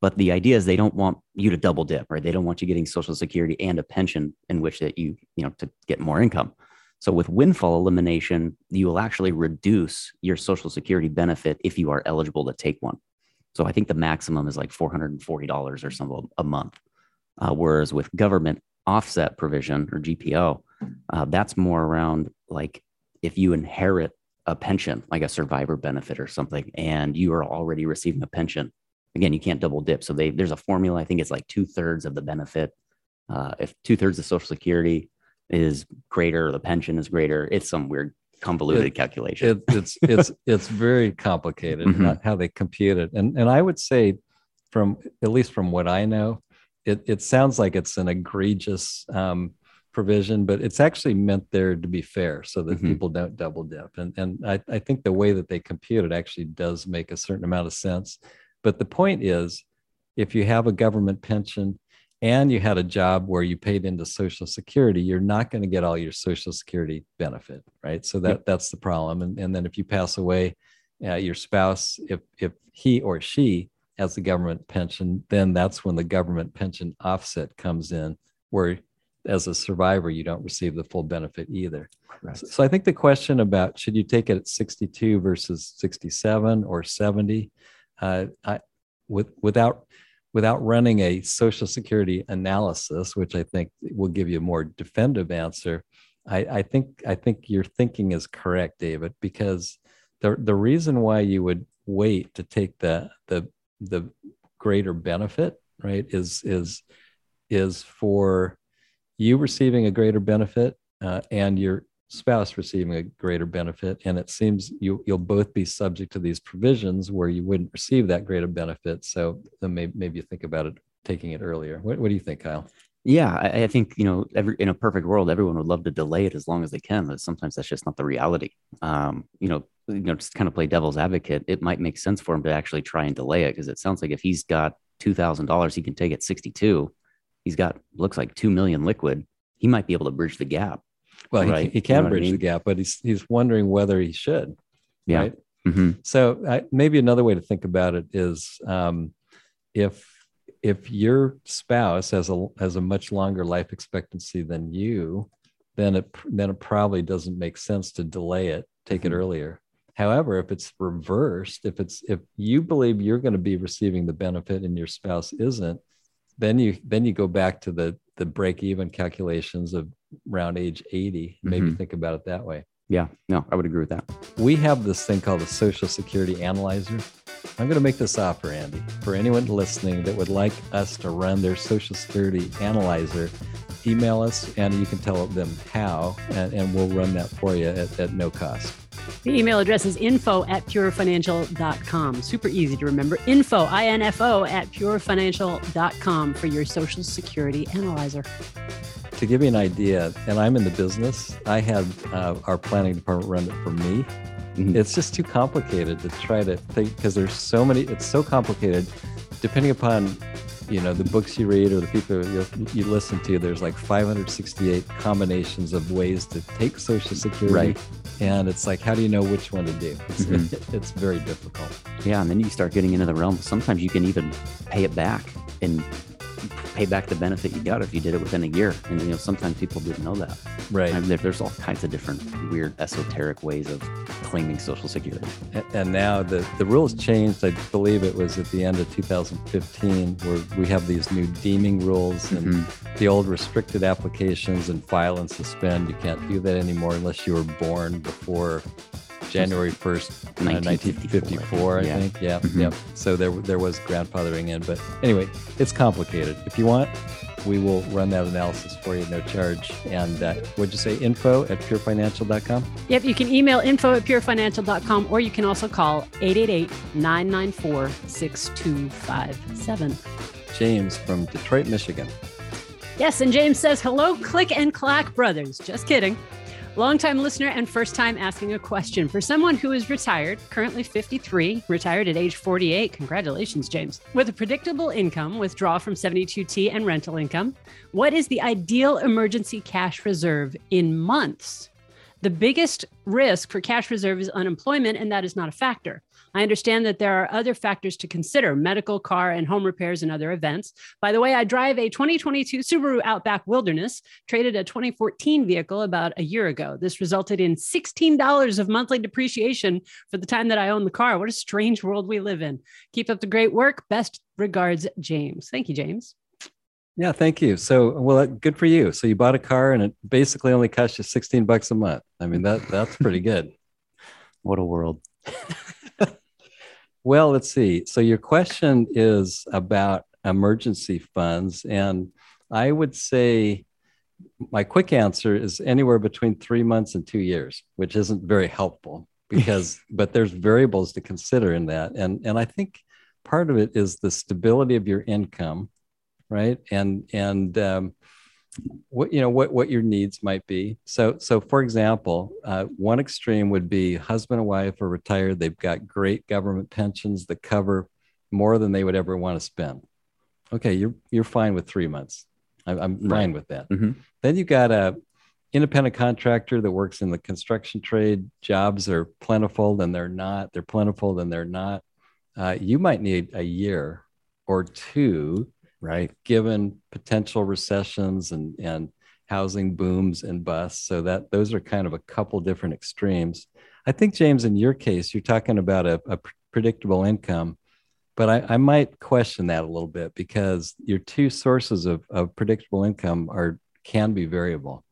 Speaker 3: But the idea is they don't want you to double dip, right? They don't want you getting Social Security and a pension in which that you, you know, to get more income. So with windfall elimination, you will actually reduce your Social Security benefit if you are eligible to take one. So I think the maximum is like $440 or something a month. Uh, whereas with government offset provision or GPO, uh, that's more around like if you inherit a pension, like a survivor benefit or something, and you are already receiving a pension. Again, you can't double dip. So they, there's a formula. I think it's like two thirds of the benefit. Uh, if two thirds of Social Security is greater, or the pension is greater. It's some weird convoluted it, calculation.
Speaker 2: It, it's it's it's very complicated mm-hmm. how they compute it, and and I would say, from at least from what I know, it it sounds like it's an egregious um, provision, but it's actually meant there to be fair, so that mm-hmm. people don't double dip. And and I, I think the way that they compute it actually does make a certain amount of sense. But the point is, if you have a government pension and you had a job where you paid into social security you're not going to get all your social security benefit right? So that yep. that's the problem. And, and then if you pass away uh, your spouse if if he or she has the government pension then that's when the government pension offset comes in where as a survivor you don't receive the full benefit either. So, so, i think the question about should you take it at 62 versus 67 or 70 uh, I, with, without without running a social security analysis, which I think will give you a more definitive answer, I, I think I think your thinking is correct, David, because the the reason why you would wait to take the the the greater benefit, right, is is is for you receiving a greater benefit uh, and your spouse receiving a greater benefit. And it seems you, you'll both be subject to these provisions where you wouldn't receive that greater benefit. So maybe, maybe you think about it taking it earlier. What, what do you think, Kyle?
Speaker 3: Yeah, I, I, think you know, every in a perfect world, everyone would love to delay it as long as they can, but sometimes that's just not the reality. Um, you know, you know, just kind of play devil's advocate. It might make sense for him to actually try and delay it because it sounds like if he's got two thousand dollars, he can take it sixty-two. He's got looks like two million liquid. He might be able to bridge the gap.
Speaker 2: Well, right? he, he can you know bridge I mean? the gap, but he's he's wondering whether he should.
Speaker 3: Yeah.
Speaker 2: Right? Mm-hmm. So uh, maybe another way to think about it is um, if if your spouse has a has a much longer life expectancy than you, then it then it probably doesn't make sense to delay it, take mm-hmm. it earlier. However, if it's reversed, if it's if you believe you're going to be receiving the benefit and your spouse isn't, then you then you go back to the the break even calculations of around age 80. Maybe mm-hmm. think about it that way.
Speaker 3: Yeah, no, I would agree with that.
Speaker 2: We have this thing called the Social Security Analyzer. I'm going to make this offer, Andi, for anyone listening that would like us to run their Social Security Analyzer. Email us and you can tell them how, and, and we'll run that for you at, at no cost.
Speaker 1: The email address is info at purefinancial.com. Super easy to remember. Info, I N F O, at purefinancial.com for your Social Security Analyzer
Speaker 2: to give you an idea, and I'm in the business, I had uh, our planning department run it for me. Mm-hmm. It's just too complicated to try to think because there's so many, it's so complicated. Depending upon you know the books you read or the people you, you, listen to there's like 568 combinations of ways to take social security
Speaker 3: right
Speaker 2: and it's like how do you know which one to do? It's, mm-hmm. it, it's very difficult.
Speaker 3: Yeah and then you start getting into the realm. Sometimes you can even pay it back and pay back the benefit you got if you did it within a year. And you know, sometimes people didn't know that.
Speaker 2: Right.
Speaker 3: I mean, there's all kinds of different weird esoteric ways of claiming Social Security.
Speaker 2: And, and, now the the rules changed. I believe it was at the end of 2015 where we have these new deeming rules and mm-hmm. the old restricted applications and file and suspend. You can't do that anymore unless you were born before January 1st, 1954, I yeah. think. Yeah. Mm-hmm. Yeah. So there, there was grandfathering in. But anyway, it's complicated. If you want, we will run that analysis for you, no charge. And uh, would you say info at purefinancial.com?
Speaker 1: Yep, you can email info at purefinancial.com or you can also call 888 994 6257.
Speaker 2: James from Detroit, Michigan.
Speaker 1: Yes, and James says, hello, Click and Clack brothers. Just kidding. Longtime listener and first time asking a question. For someone who is retired, currently 53, retired at age 48, congratulations, James, with a predictable income, withdraw from 72T and rental income, what is the ideal emergency cash reserve in months? The biggest risk for cash reserve is unemployment, and that is not a factor. I understand that there are other factors to consider medical, car, and home repairs and other events. By the way, I drive a 2022 Subaru Outback Wilderness, traded a 2014 vehicle about a year ago. This resulted in $16 of monthly depreciation for the time that I own the car. What a strange world we live in. Keep up the great work. Best regards, James. Thank you, James.
Speaker 2: Yeah, thank you. So, well, good for you. So you bought a car and it basically only cost you 16 bucks a month. I mean, that that's pretty good.
Speaker 3: what a world.
Speaker 2: Well, let's see. So your question is about emergency funds. And I would say my quick answer is anywhere between three months and two years, which isn't very helpful because, but there's variables to consider in that. And, and I think part of it is the stability of your income, right? And, and, um, what you know what what your needs might be. So so for example uh, one extreme would be husband and wife are retired they've got great government pensions that cover more than they would ever want to spend. Okay you're you're fine with three months. I'm, I'm right. fine with that. Mm-hmm. then you got a independent contractor that works in the construction trade. Jobs are plentiful then they're not they're plentiful then they're not. Uh, you might need a year or two right? Given potential recessions and and housing booms and busts, so that those are kind of a couple different extremes. I think James, in your case, you're talking about a, a predictable income, but I, I, might question that a little bit because your two sources of, of predictable income are can be variable.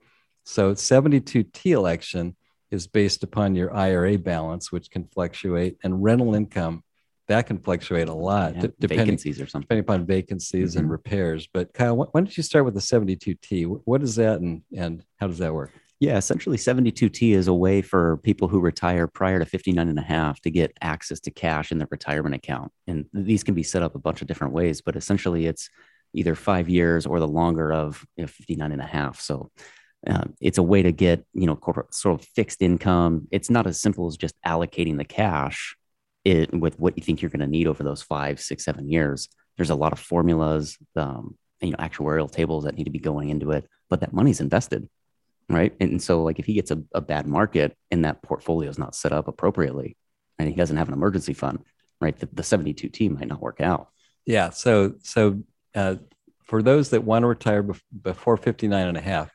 Speaker 2: So 72T election is based upon your IRA balance, which can fluctuate, and rental income that can fluctuate a lot
Speaker 3: yeah, depending, vacancies or something.
Speaker 2: Depending upon vacancies mm-hmm. and repairs. But Kyle, why don't you start with the 72T? What is that and, and how does that work?
Speaker 3: Yeah, essentially 72T is a way for people who retire prior to 59 and a half to get access to cash in their retirement account. And these can be set up a bunch of different ways, but essentially it's either five years or the longer of you know, 59 and a half. So uh, it's a way to get, you know, corporate sort of fixed income. It's not as simple as just allocating the cash it, with what you think you're going to need over those five, six, seven years. There's a lot of formulas, um, you know, actuarial tables that need to be going into it, but that money's invested right? And so, like, if he gets a, a bad market and that portfolio is not set up appropriately, and he doesn't have an emergency fund, right? The, the 72T might not work out.
Speaker 2: Yeah. So, so uh, for those that want to retire bef- before 59 and a half,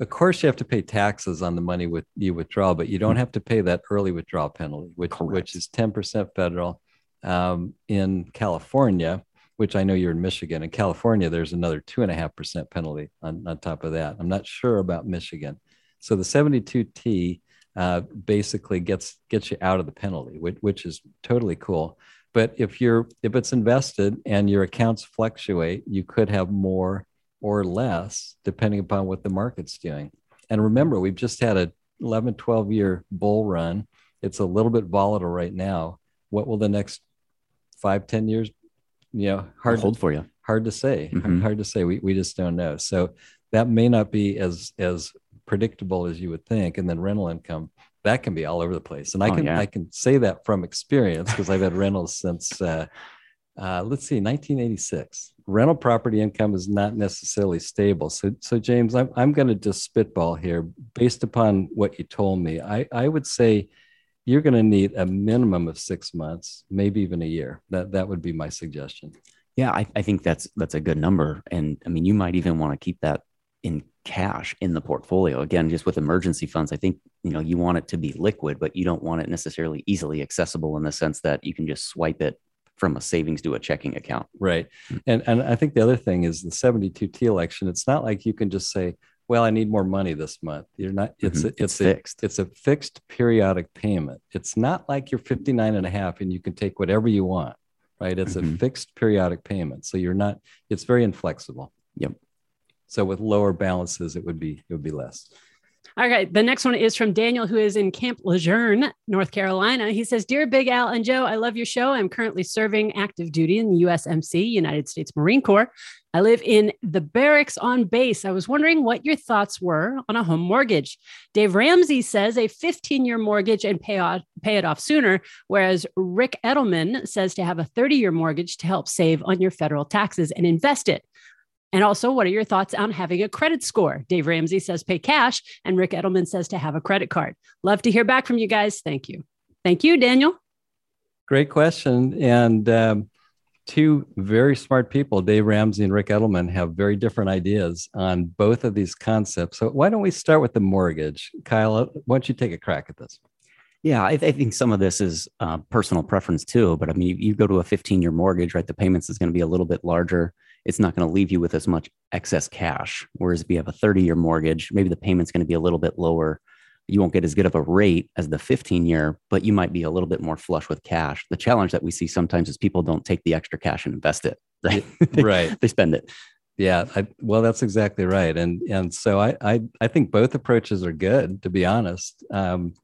Speaker 2: of course you have to pay taxes on the money with you withdraw, but you don't have to pay that early withdrawal penalty, which Correct. which is 10% federal. Um, in California, which I know you're in Michigan. In California, there's another two and a half percent penalty on, on top of that. I'm not sure about Michigan. So the 72T uh, basically gets gets you out of the penalty, which, which is totally cool. But if you're if it's invested and your accounts fluctuate, you could have more or less depending upon what the market's doing. And remember, we've just had a 11, 12 year bull run. It's a little bit volatile right now. What will the next five, 10 years you know hard
Speaker 3: I'll hold for you
Speaker 2: hard to say mm-hmm. hard to say we, we just don't know so that may not be as as predictable as you would think and then rental income that can be all over the place and i oh, can yeah. i can say that from experience because i've had rentals since uh, uh, let's see 1986 rental property income is not necessarily stable so so james i'm, I'm going to just spitball here based upon what you told me i i would say you're going to need a minimum of six months, maybe even a year. That that would be my suggestion.
Speaker 3: Yeah, I, I think that's that's a good number, and I mean, you might even want to keep that in cash in the portfolio. Again, just with emergency funds, I think you know you want it to be liquid, but you don't want it necessarily easily accessible in the sense that you can just swipe it from a savings to a checking account.
Speaker 2: Right. Hmm. And and I think the other thing is the 72T election. It's not like you can just say, well, I need more money this month. You're not, it's, mm-hmm. a, it's, it's, a, fixed. It's a fixed periodic payment. It's not like you're 59 and a half and you can take whatever you want, right? It's mm-hmm. a fixed periodic payment. So you're not, it's very inflexible.
Speaker 3: Yep.
Speaker 2: So with lower balances, it would be, it would be less.
Speaker 1: All right. The next one is from Daniel, who is in Camp Lejeune, North Carolina. He says, Dear Big Al and Joe, I love your show. I'm currently serving active duty in the USMC, United States Marine Corps. I live in the barracks on base. I was wondering what your thoughts were on a home mortgage. Dave Ramsey says a 15 year mortgage and pay, off, pay it off sooner, whereas Ric Edelman says to have a 30 year mortgage to help save on your federal taxes and invest it. And also, what are your thoughts on having a credit score? Dave Ramsey says pay cash, and Ric Edelman says to have a credit card. Love to hear back from you guys. Thank you. Thank you, Daniel.
Speaker 2: Great question. And um, two very smart people, Dave Ramsey and Ric Edelman, have very different ideas on both of these concepts. So, why don't we start with the mortgage? Kyle, why don't you take a crack at this?
Speaker 3: Yeah, I, I, think some of this is uh, personal preference too. But I mean, you go to a 15 year mortgage, right? The payments is going to be a little bit larger it's not going to leave you with as much excess cash. Whereas if you have a 30 year mortgage, maybe the payment's going to be a little bit lower. You won't get as good of a rate as the 15 year, but you might be a little bit more flush with cash. The challenge that we see sometimes is people don't take the extra cash and invest it. Right.
Speaker 2: right.
Speaker 3: They spend it.
Speaker 2: Yeah, I, well, that's exactly right, and and so I, I I think both approaches are good. To be honest, um,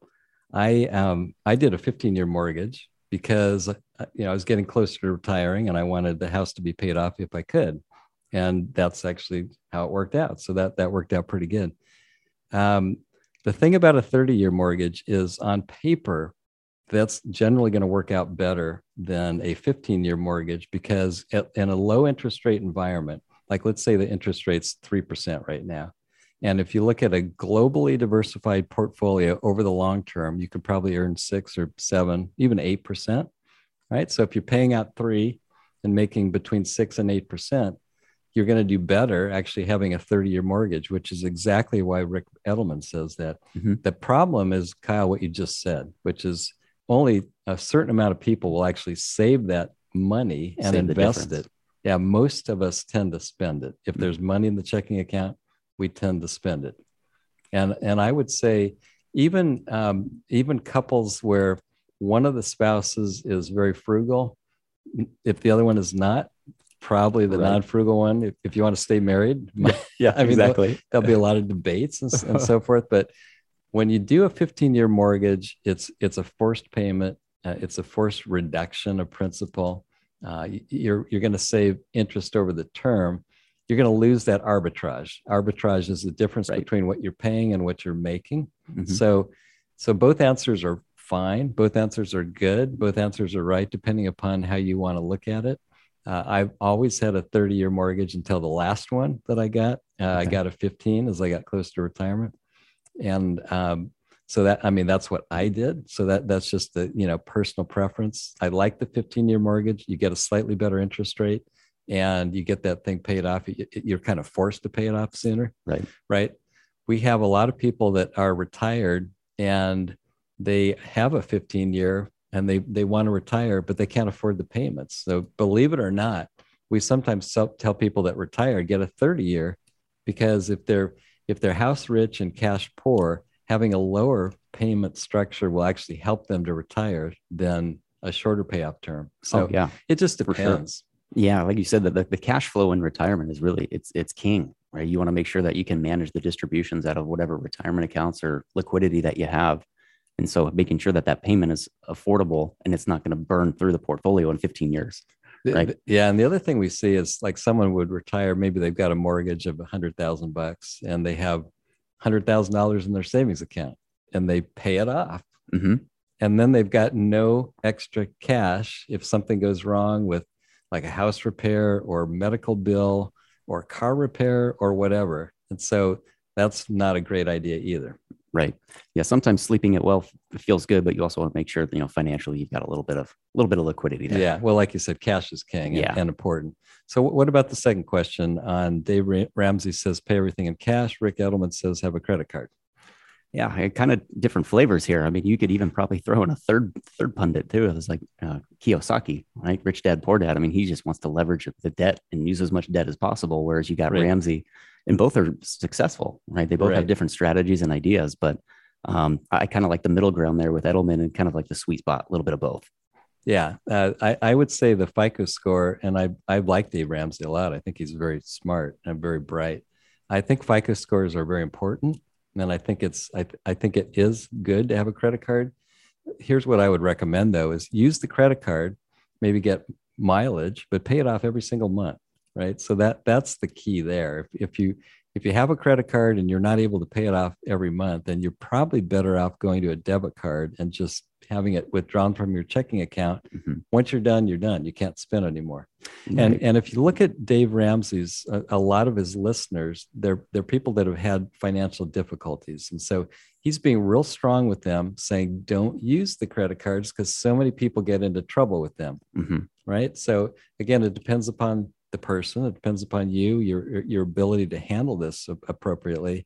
Speaker 2: I um, I did a 15 year mortgage, because you know I was getting closer to retiring and I wanted the house to be paid off if I could, and that's actually how it worked out. So that that worked out pretty good. Um, the thing about a 30 year mortgage is on paper that's generally going to work out better than a 15 year mortgage because at, in a low interest rate environment like let's say the interest rate's 3% right now and if you look at a globally diversified portfolio over the long term, you could probably earn six or seven, even 8%. Right. So if you're paying out three and making between six and 8%, you're going to do better actually having a 30 year mortgage, which is exactly why Ric Edelman says that. Mm-hmm. The problem is, Kyle, what you just said, which is only a certain amount of people will actually save that money and save invest it. Yeah, most of us tend to spend it. If there's money in the checking account, we tend to spend it. And and I would say even um, even couples where one of the spouses is very frugal, if the other one is not, probably the
Speaker 3: Right.
Speaker 2: non-frugal one if, if you want to stay married.
Speaker 3: yeah,
Speaker 2: I mean,
Speaker 3: exactly.
Speaker 2: there'll be a lot of debates and, and so forth. But when you do a 15 year mortgage, it's it's a forced payment. Uh, it's a forced reduction of principal. Uh, you're you're going to save interest over the term. You're going to lose that arbitrage. Arbitrage is the difference
Speaker 3: Right.
Speaker 2: between what you're paying and what you're making.
Speaker 3: Mhm.
Speaker 2: So, so both answers are fine. Both answers are good. Both answers are right, depending upon how you want to look at it. Uh, I've always had a 30 year mortgage until the last one that I got. Uh, I got a 15 as I got close to retirement. And um, so that, I mean, that's what I did. So that that's just the, you know, personal preference. I like the 15 year mortgage. You get a slightly better interest rate and you get that thing paid off. You're kind of forced to pay it off sooner
Speaker 3: Right.
Speaker 2: right? We have a lot of people that are retired and they have a 15 year and they they want to retire, but they can't afford the payments. So believe it or not, we sometimes tell people that retire get a 30 year because if they're if they're house rich and cash poor, having a lower payment structure will actually help them to retire than a shorter payoff term. Oh, so
Speaker 3: oh, yeah.
Speaker 2: it just
Speaker 3: For sure.
Speaker 2: depends.
Speaker 3: Yeah, like you said, that the, the cash flow in retirement is really it's it's king, right? You want to make sure that you can manage the distributions out of whatever retirement accounts or liquidity that you have, and so making sure that that payment is affordable and it's not going to burn through the portfolio in 15 years. Right.
Speaker 2: Yeah, and the other thing we see is like someone would retire. Maybe they've got a mortgage of a hundred thousand bucks, and they have hundred thousand dollars in their savings account, and they pay it off,
Speaker 3: hmm
Speaker 2: and then they've got no extra cash if something goes wrong with like a house repair or medical bill or car repair or whatever. And so that's not a great idea either.
Speaker 3: Right. Yeah. Sometimes sleeping it well feels good, but you also want to make sure you know financially you've got a little bit of a little bit of liquidity there.
Speaker 2: Yeah. Well, like you said, cash is king and,
Speaker 3: Yeah.
Speaker 2: and important. So, what about the second question? On Dave Ramsey says, pay everything in cash. Ric Edelman says, have a credit card.
Speaker 3: Yeah, kind of different flavors here. I mean, you could even probably throw in a third third pundit too. It was like uh, Kiyosaki, right? Rich Dad Poor Dad. I mean, he just wants to leverage the debt and use as much debt as possible. Whereas you got
Speaker 2: Right.
Speaker 3: Ramsey, and both are successful, right? They both have different strategies and ideas, but um, I kind of like the middle ground there with Edelman and kind of like the sweet spot, a little bit of both.
Speaker 2: Yeah. Uh, I, I would say the FICO score, and I, I like Dave Ramsey a lot. I think he's very smart and very bright. I think FICO scores are very important. And I think it's, I, I think it is good to have a credit card. Here's what I would recommend though is use the credit card, maybe get mileage, but pay it off every single month. Right. So that that's the key there. If, if you if you have a credit card and you're not able to pay it off every month, then you're probably better off going to a debit card and just having it withdrawn from your checking account.
Speaker 3: Mhm.
Speaker 2: Once you're done, you're done. You can't spend anymore. And
Speaker 3: Right.
Speaker 2: and if you look at Dave Ramsey's, a, a lot of his listeners, they're they're people that have had financial difficulties, and so he's being real strong with them, saying don't use the credit cards because so many people get into trouble with them
Speaker 3: Mhm.
Speaker 2: right? So again, it depends upon the person. It depends upon you, your your ability to handle this appropriately.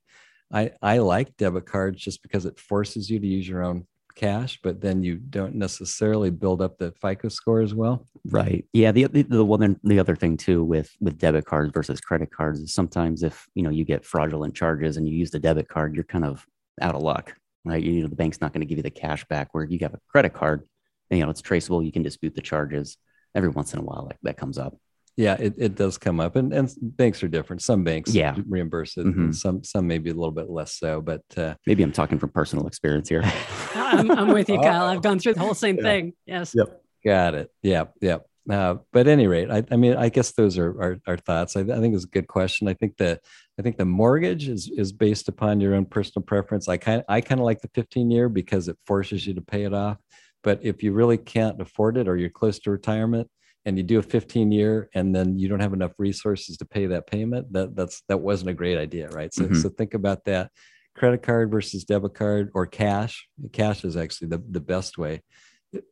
Speaker 2: I I like debit cards just because it forces you to use your own cash, but then you don't necessarily build up the FICO score as well.
Speaker 3: Right. Yeah. The, the the one the other thing too with with debit cards versus credit cards is sometimes if you know you get fraudulent charges and you use the debit card, you're kind of out of luck, right? You know the bank's not going to give you the cash back. Where you have a credit card, and, you know it's traceable. You can dispute the charges. Every once in a while, like that comes up.
Speaker 2: Yeah, it, it does come up, and and banks are different. Some banks
Speaker 3: Yeah.
Speaker 2: reimburse it,
Speaker 3: Mhm.
Speaker 2: and some some maybe a little bit less so. But uh,
Speaker 3: Maybe I'm talking from personal experience here.
Speaker 1: I'm, I'm with you, Kyle. I've gone through the whole same
Speaker 2: Yeah.
Speaker 1: thing. Yes. Yep.
Speaker 2: Got it. Yeah, yeah. Uh, but at any rate, I, I mean, I guess those are our, our thoughts. I, I think it's a good question. I think that I think the mortgage is is based upon your own personal preference. I kind I kind of like the 15 year because it forces you to pay it off. But if you really can't afford it or you're close to retirement and you do a 15 year and then you don't have enough resources to pay that payment, that that's that wasn't a great idea, right? So
Speaker 3: Mhm.
Speaker 2: so think about that. Credit card versus debit card or cash. Cash is actually the, the best way.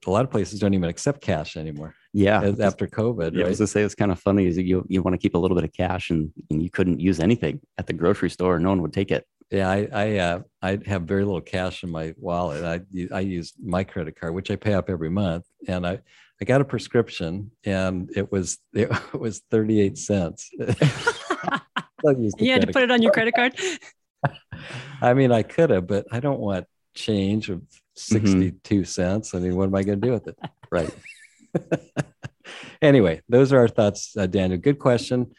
Speaker 2: A lot of places don't even accept cash anymore
Speaker 3: Yeah.
Speaker 2: after COVID,
Speaker 3: Yeah, I
Speaker 2: right?
Speaker 3: was gonna say it's kind of funny is you you want to keep a little bit of cash and, and you couldn't use anything at the grocery store. No one would take it.
Speaker 2: Yeah, I I uh, I have very little cash in my wallet. I I use my credit card, which I pay up every month, and I I got a prescription, and it was it was thirty eight cents.
Speaker 1: You had to put it on your credit card.
Speaker 2: I mean, I could have, but I don't want change of
Speaker 3: Mm-hmm.
Speaker 2: sixty two cents. I mean, what am I going to do with it?
Speaker 3: Right.
Speaker 2: anyway, those are our thoughts, uh, Daniel. Good question.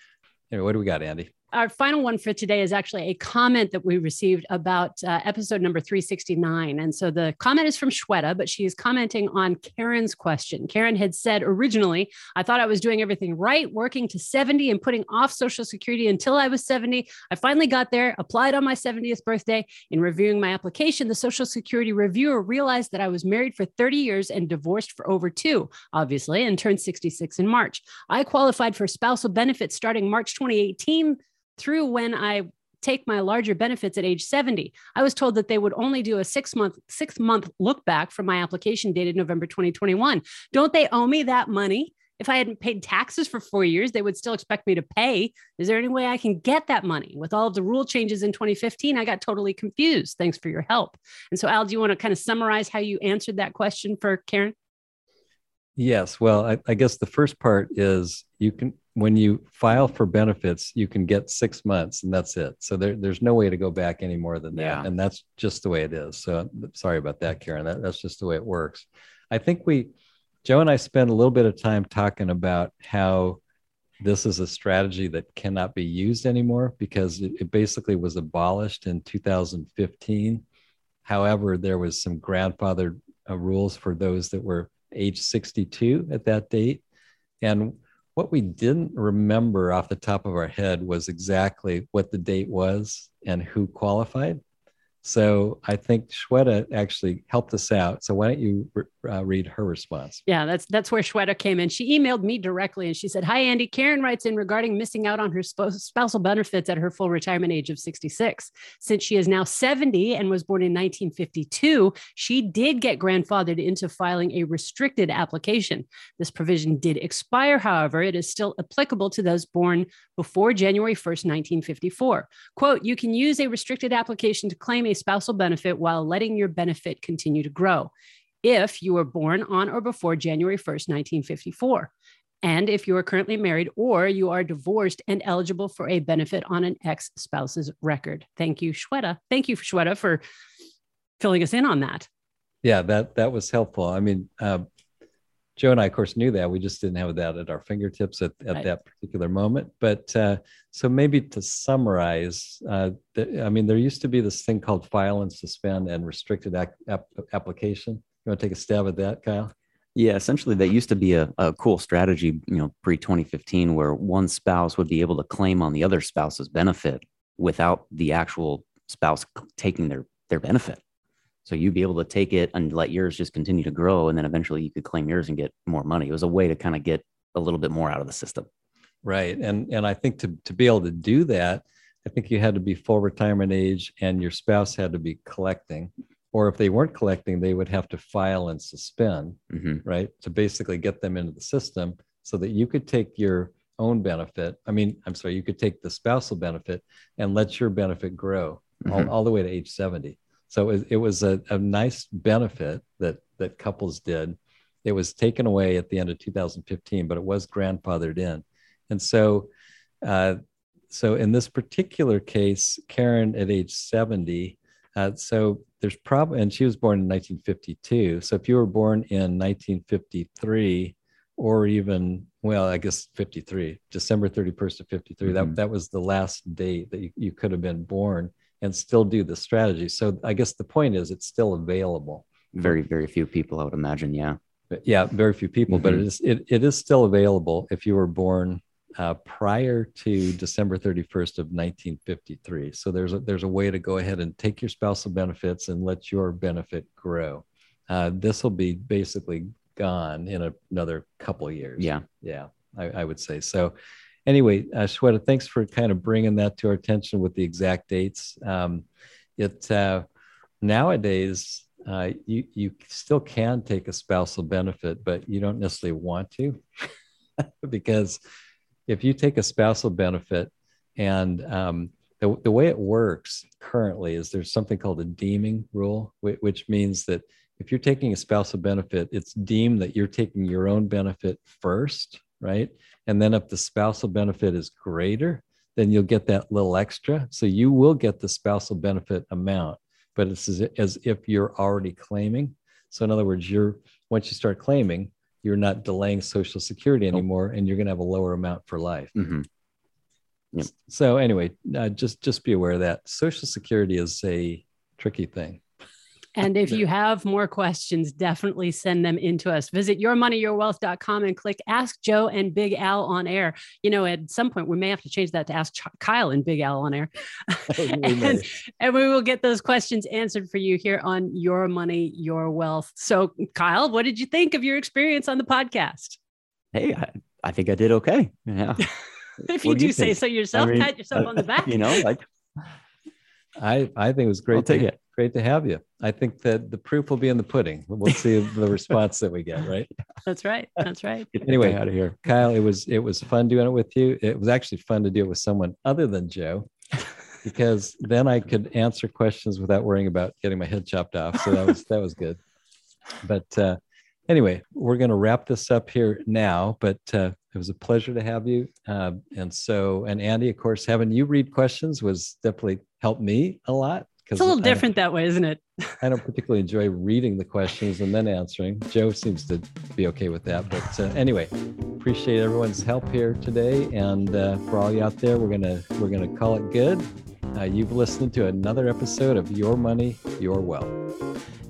Speaker 2: Anyway, what do we got, Andi?
Speaker 1: Our final one for today is actually a comment that we received about uh, episode number 369. And so the comment is from Shweta, but she is commenting on Karen's question. Karen had said originally, I thought I was doing everything right, working to 70 and putting off Social Security until I was 70. I finally got there, applied on my 70th birthday. In reviewing my application, the Social Security reviewer realized that I was married for 30 years and divorced for over two, obviously, and turned 66 in March. I qualified for spousal benefits starting March 2018 through when I take my larger benefits at age 70. I was told that they would only do a six month, six month look back from my application dated November 2021. Don't they owe me that money? If I hadn't paid taxes for four years, they would still expect me to pay. Is there any way I can get that money? With all of the rule changes in 2015, I got totally confused. Thanks for your help. And so, Al, do you want to kind of summarize how you answered that question for Karen?
Speaker 2: Yes. Well, I, I guess the first part is you can when you file for benefits, you can get six months and that's it. So there, there's no way to go back any more than that. Yeah. And that's just the way it is. So sorry about that, Karen. That, that's just the way it works. I think we, Joe and I spent a little bit of time talking about how this is a strategy that cannot be used anymore because it, it basically was abolished in 2015. However, there was some grandfathered uh, rules for those that were age 62 at that date. And what we didn't remember off the top of our head was exactly what the date was and who qualified. So I think Shweta actually helped us out. So why don't you uh, read her response?
Speaker 1: Yeah, that's that's where Shweta came in. She emailed me directly and she said, "Hi Andi, Karen writes in regarding missing out on her spousal benefits at her full retirement age of 66. Since she is now 70 and was born in 1952, she did get grandfathered into filing a restricted application. This provision did expire, however, it is still applicable to those born before January 1st, 1954. Quote, you can use a restricted application to claim a spousal benefit while letting your benefit continue to grow if you were born on or before January 1st, 1954. And if you are currently married or you are divorced and eligible for a benefit on an ex spouse's record. Thank you, Shweta. Thank you, Shweta, for filling us in on that.
Speaker 2: Yeah, that that was helpful. I mean, uh, Joe and I, of course, knew that. We just didn't have that at our fingertips at, at right. that particular moment. But uh, so maybe to summarize, uh, the, I mean, there used to be this thing called file and suspend and restricted ac- ap- application. You want to take a stab at that, Kyle?
Speaker 3: Yeah, essentially, that used to be a, a cool strategy, you know, pre 2015, where one spouse would be able to claim on the other spouse's benefit without the actual spouse taking their their benefit. So you'd be able to take it and let yours just continue to grow. And then eventually you could claim yours and get more money. It was a way to kind of get a little bit more out of the system.
Speaker 2: Right. And and I think to, to be able to do that, I think you had to be full retirement age and your spouse had to be collecting. Or if they weren't collecting, they would have to file and suspend, mm-hmm. right? To basically get them into the system so that you could take your own benefit. I mean, I'm sorry, you could take the spousal benefit and let your benefit grow mm-hmm. all, all the way to age 70. So it, it was a, a nice benefit that that couples did. It was taken away at the end of 2015, but it was grandfathered in. And so, uh, so in this particular case, Karen at age 70, uh, so there's probably, and she was born in 1952. So if you were born in 1953, or even, well, I guess 53, December 31st of 53, mm-hmm. that, that was the last date that you, you could have been born and still do the strategy. So I guess the point is it's still available.
Speaker 3: Very, very few people, I would imagine. Yeah.
Speaker 2: But yeah, very few people, mm-hmm. but it is it, it is still available if you were born uh, prior to December 31st of 1953. So there's a, there's a way to go ahead and take your spousal benefits and let your benefit grow. Uh, this will be basically gone in a, another couple years.
Speaker 3: Yeah,
Speaker 2: yeah, I, I would say so anyway, uh, Shweta, thanks for kind of bringing that to our attention with the exact dates. Um, it uh, nowadays uh, you you still can take a spousal benefit, but you don't necessarily want to, because if you take a spousal benefit and um, the, the way it works currently is there's something called a deeming rule, which means that if you're taking a spousal benefit, it's deemed that you're taking your own benefit first right? And then if the spousal benefit is greater, then you'll get that little extra. So you will get the spousal benefit amount, but it's as, as if you're already claiming. So in other words, you're once you start claiming, you're not delaying Social Security anymore, and you're going to have a lower amount for life.
Speaker 3: Mhm. Yep.
Speaker 2: So anyway, uh, just just be aware of that Social Security is a tricky thing.
Speaker 1: And if you have more questions, definitely send them in to us. Visit yourmoneyyourwealth.com and click Ask Joe and Big Al on air. You know, at some point, we may have to change that to Ask Ch- Kyle and Big Al on air.
Speaker 2: Oh,
Speaker 1: and, and we will get those questions answered for you here on Your Money, Your Wealth. So, Kyle, what did you think of your experience on the podcast?
Speaker 3: Hey, I, I think I did okay. Yeah.
Speaker 1: If you
Speaker 3: do
Speaker 1: do
Speaker 3: you
Speaker 1: say
Speaker 3: think?
Speaker 1: so yourself,
Speaker 3: I mean,
Speaker 1: pat yourself uh, on the back.
Speaker 3: You know, like
Speaker 2: I I think it was great.
Speaker 3: I'll take
Speaker 2: to,
Speaker 3: it.
Speaker 2: Great to have you. I think that the proof will be in the pudding. We'll see the response that we get. Right.
Speaker 1: That's right. That's right.
Speaker 2: Anyway.
Speaker 3: out of here.
Speaker 2: Kyle, it was it was fun doing it with you. It was actually fun to do it with someone other than Joe, because then I could answer questions without worrying about getting my head chopped off. So that was that was good. But uh, anyway, we're going to wrap this up here now. But uh, it was a pleasure to have you. Uh, and so, and Andi, of course, having you read questions was definitely helped me a lot.
Speaker 1: It's a little different that way, isn't it?
Speaker 2: I don't particularly enjoy reading the questions and then answering. Joe seems to be okay with that. But uh, anyway, appreciate everyone's help here today. And uh, for all you out there, we're gonna we're gonna call it good. Uh, you've listened to another episode of Your Money, Your Wealth.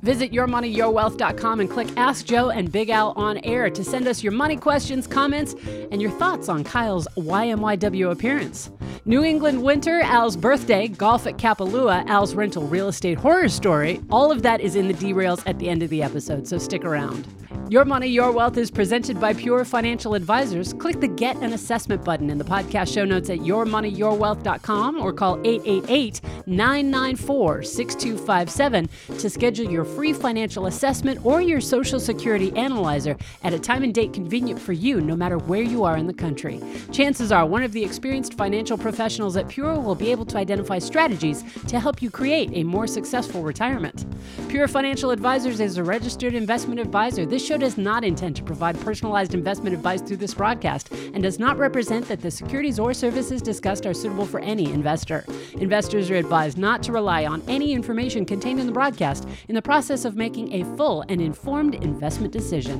Speaker 1: Visit yourmoneyyourwealth.com and click Ask Joe and Big Al on air to send us your money questions, comments, and your thoughts on Kyle's YMYW appearance. New England winter, Al's birthday, golf at Kapalua, Al's rental real estate horror story, all of that is in the derails at the end of the episode, so stick around. Your Money, Your Wealth is presented by Pure Financial Advisors. Click the Get an Assessment button in the podcast show notes at yourmoneyyourwealth.com or call 888 994 6257 to schedule your free financial assessment or your Social Security analyzer at a time and date convenient for you, no matter where you are in the country. Chances are one of the experienced financial professionals at Pure will be able to identify strategies to help you create a more successful retirement. Pure Financial Advisors is a registered investment advisor. This show does not intend to provide personalized investment advice through this broadcast and does not represent that the securities or services discussed are suitable for any investor. Investors are advised not to rely on any information contained in the broadcast in the process of making a full and informed investment decision.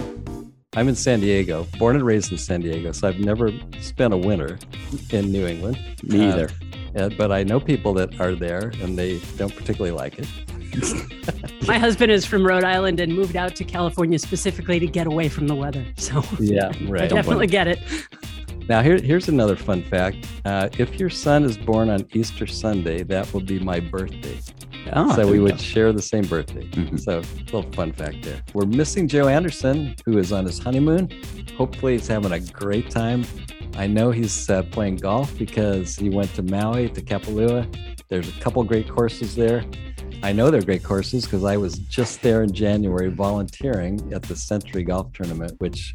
Speaker 2: I'm in San Diego, born and raised in San Diego, so I've never spent a winter in New England.
Speaker 3: Me
Speaker 2: Uh,
Speaker 3: either.
Speaker 2: Uh, but I know people that are there and they don't particularly like it.
Speaker 1: My husband is from Rhode Island and moved out to California specifically to get away from the weather. So
Speaker 2: Yeah, right.
Speaker 1: I definitely get it.
Speaker 2: Now, here, here's another fun fact. Uh, if your son is born on Easter Sunday, that will be my birthday.
Speaker 3: Oh,
Speaker 2: so we would
Speaker 3: go.
Speaker 2: share the same birthday.
Speaker 3: Mhm.
Speaker 2: So, a little fun fact there. We're missing Joe Anderson, who is on his honeymoon. Hopefully, he's having a great time. I know he's uh, playing golf because he went to Maui, to Kapalua. There's a couple great courses there. I know they're great courses because I was just there in January volunteering at the Sentry Golf Tournament, which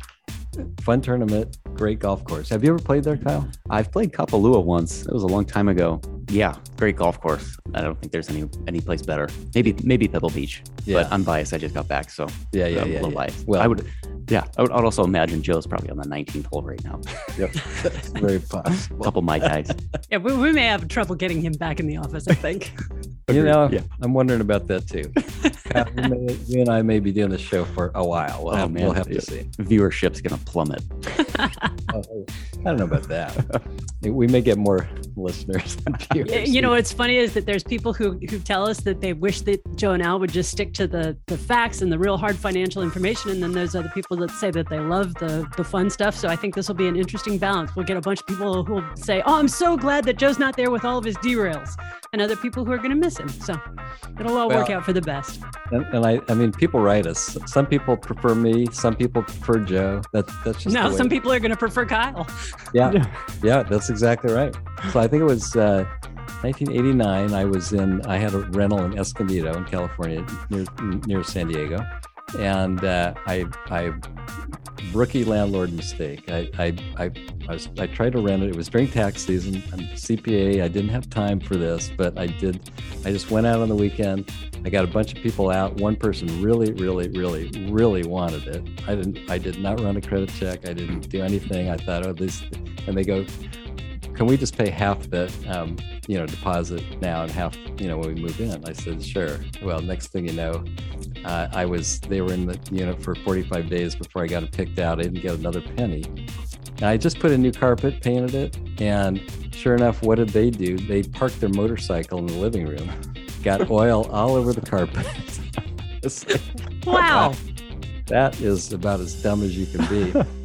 Speaker 2: fun tournament, great golf course. Have you ever played there, Kyle?
Speaker 3: I've played Kapalua once. It was a long time ago. Yeah, great golf course. I don't think there's any any place better. Maybe maybe Pebble Beach.
Speaker 2: Yeah.
Speaker 3: But I'm biased. I just got back, so
Speaker 2: Yeah, yeah,
Speaker 3: I'm
Speaker 2: yeah.
Speaker 3: a little
Speaker 2: yeah.
Speaker 3: biased.
Speaker 2: Well,
Speaker 3: I would. Yeah, I would, I would also imagine Joe's probably on the 19th hole right now.
Speaker 2: Yep, very possible.
Speaker 3: A
Speaker 2: possible.
Speaker 3: couple mai tais.
Speaker 1: Yeah, we, we may have trouble getting him back in the office, I think.
Speaker 2: You know,
Speaker 3: Yeah.
Speaker 2: I'm wondering about that too. Kyle, you, may, you and I may be doing the show for a while. We'll
Speaker 3: Oh,
Speaker 2: have,
Speaker 3: man.
Speaker 2: we'll have to see.
Speaker 3: Viewership's gonna plummet.
Speaker 2: Oh, oh, I don't know about that. We may get more listeners. than viewers.
Speaker 1: you know what's funny is that there's people who who tell us that they wish that Joe and Al would just stick to the the facts and the real hard financial information, and then there's other people that say that they love the the fun stuff. So I think this will be an interesting balance. We'll get a bunch of people who will say, "Oh, I'm so glad that Joe's not there with all of his derails," and other people who are going to miss him. So it'll all work out for the best.
Speaker 2: And, and I, I mean, people write us. Some people prefer me. Some people prefer Joe. That, that's just
Speaker 1: Now some people are going to prefer Kyle.
Speaker 2: Yeah, yeah, that's exactly right. So I think it was uh, 1989. I was in. I had a rental in Escondido in California, near near San Diego, and uh, I I rookie landlord mistake. I I I, I, was, I tried to rent it. It was during tax season. I'm CPA. I didn't have time for this, but I did. I just went out on the weekend. I got a bunch of people out. One person really, really, really, really wanted it. I didn't. I did not run a credit check. I didn't do anything. I thought, oh, this, and they go, can we just pay half the, um, you know, deposit now and half, you know, when we move in? I said, sure. Well, next thing you know, uh, I was, they were in the unit for 45 days before I got it picked out. I didn't get another penny. And I just put a new carpet, painted it, and sure enough, what did they do? They parked their motorcycle in the living room, got oil all over the carpet.
Speaker 1: wow.
Speaker 2: That is about as dumb as you can be.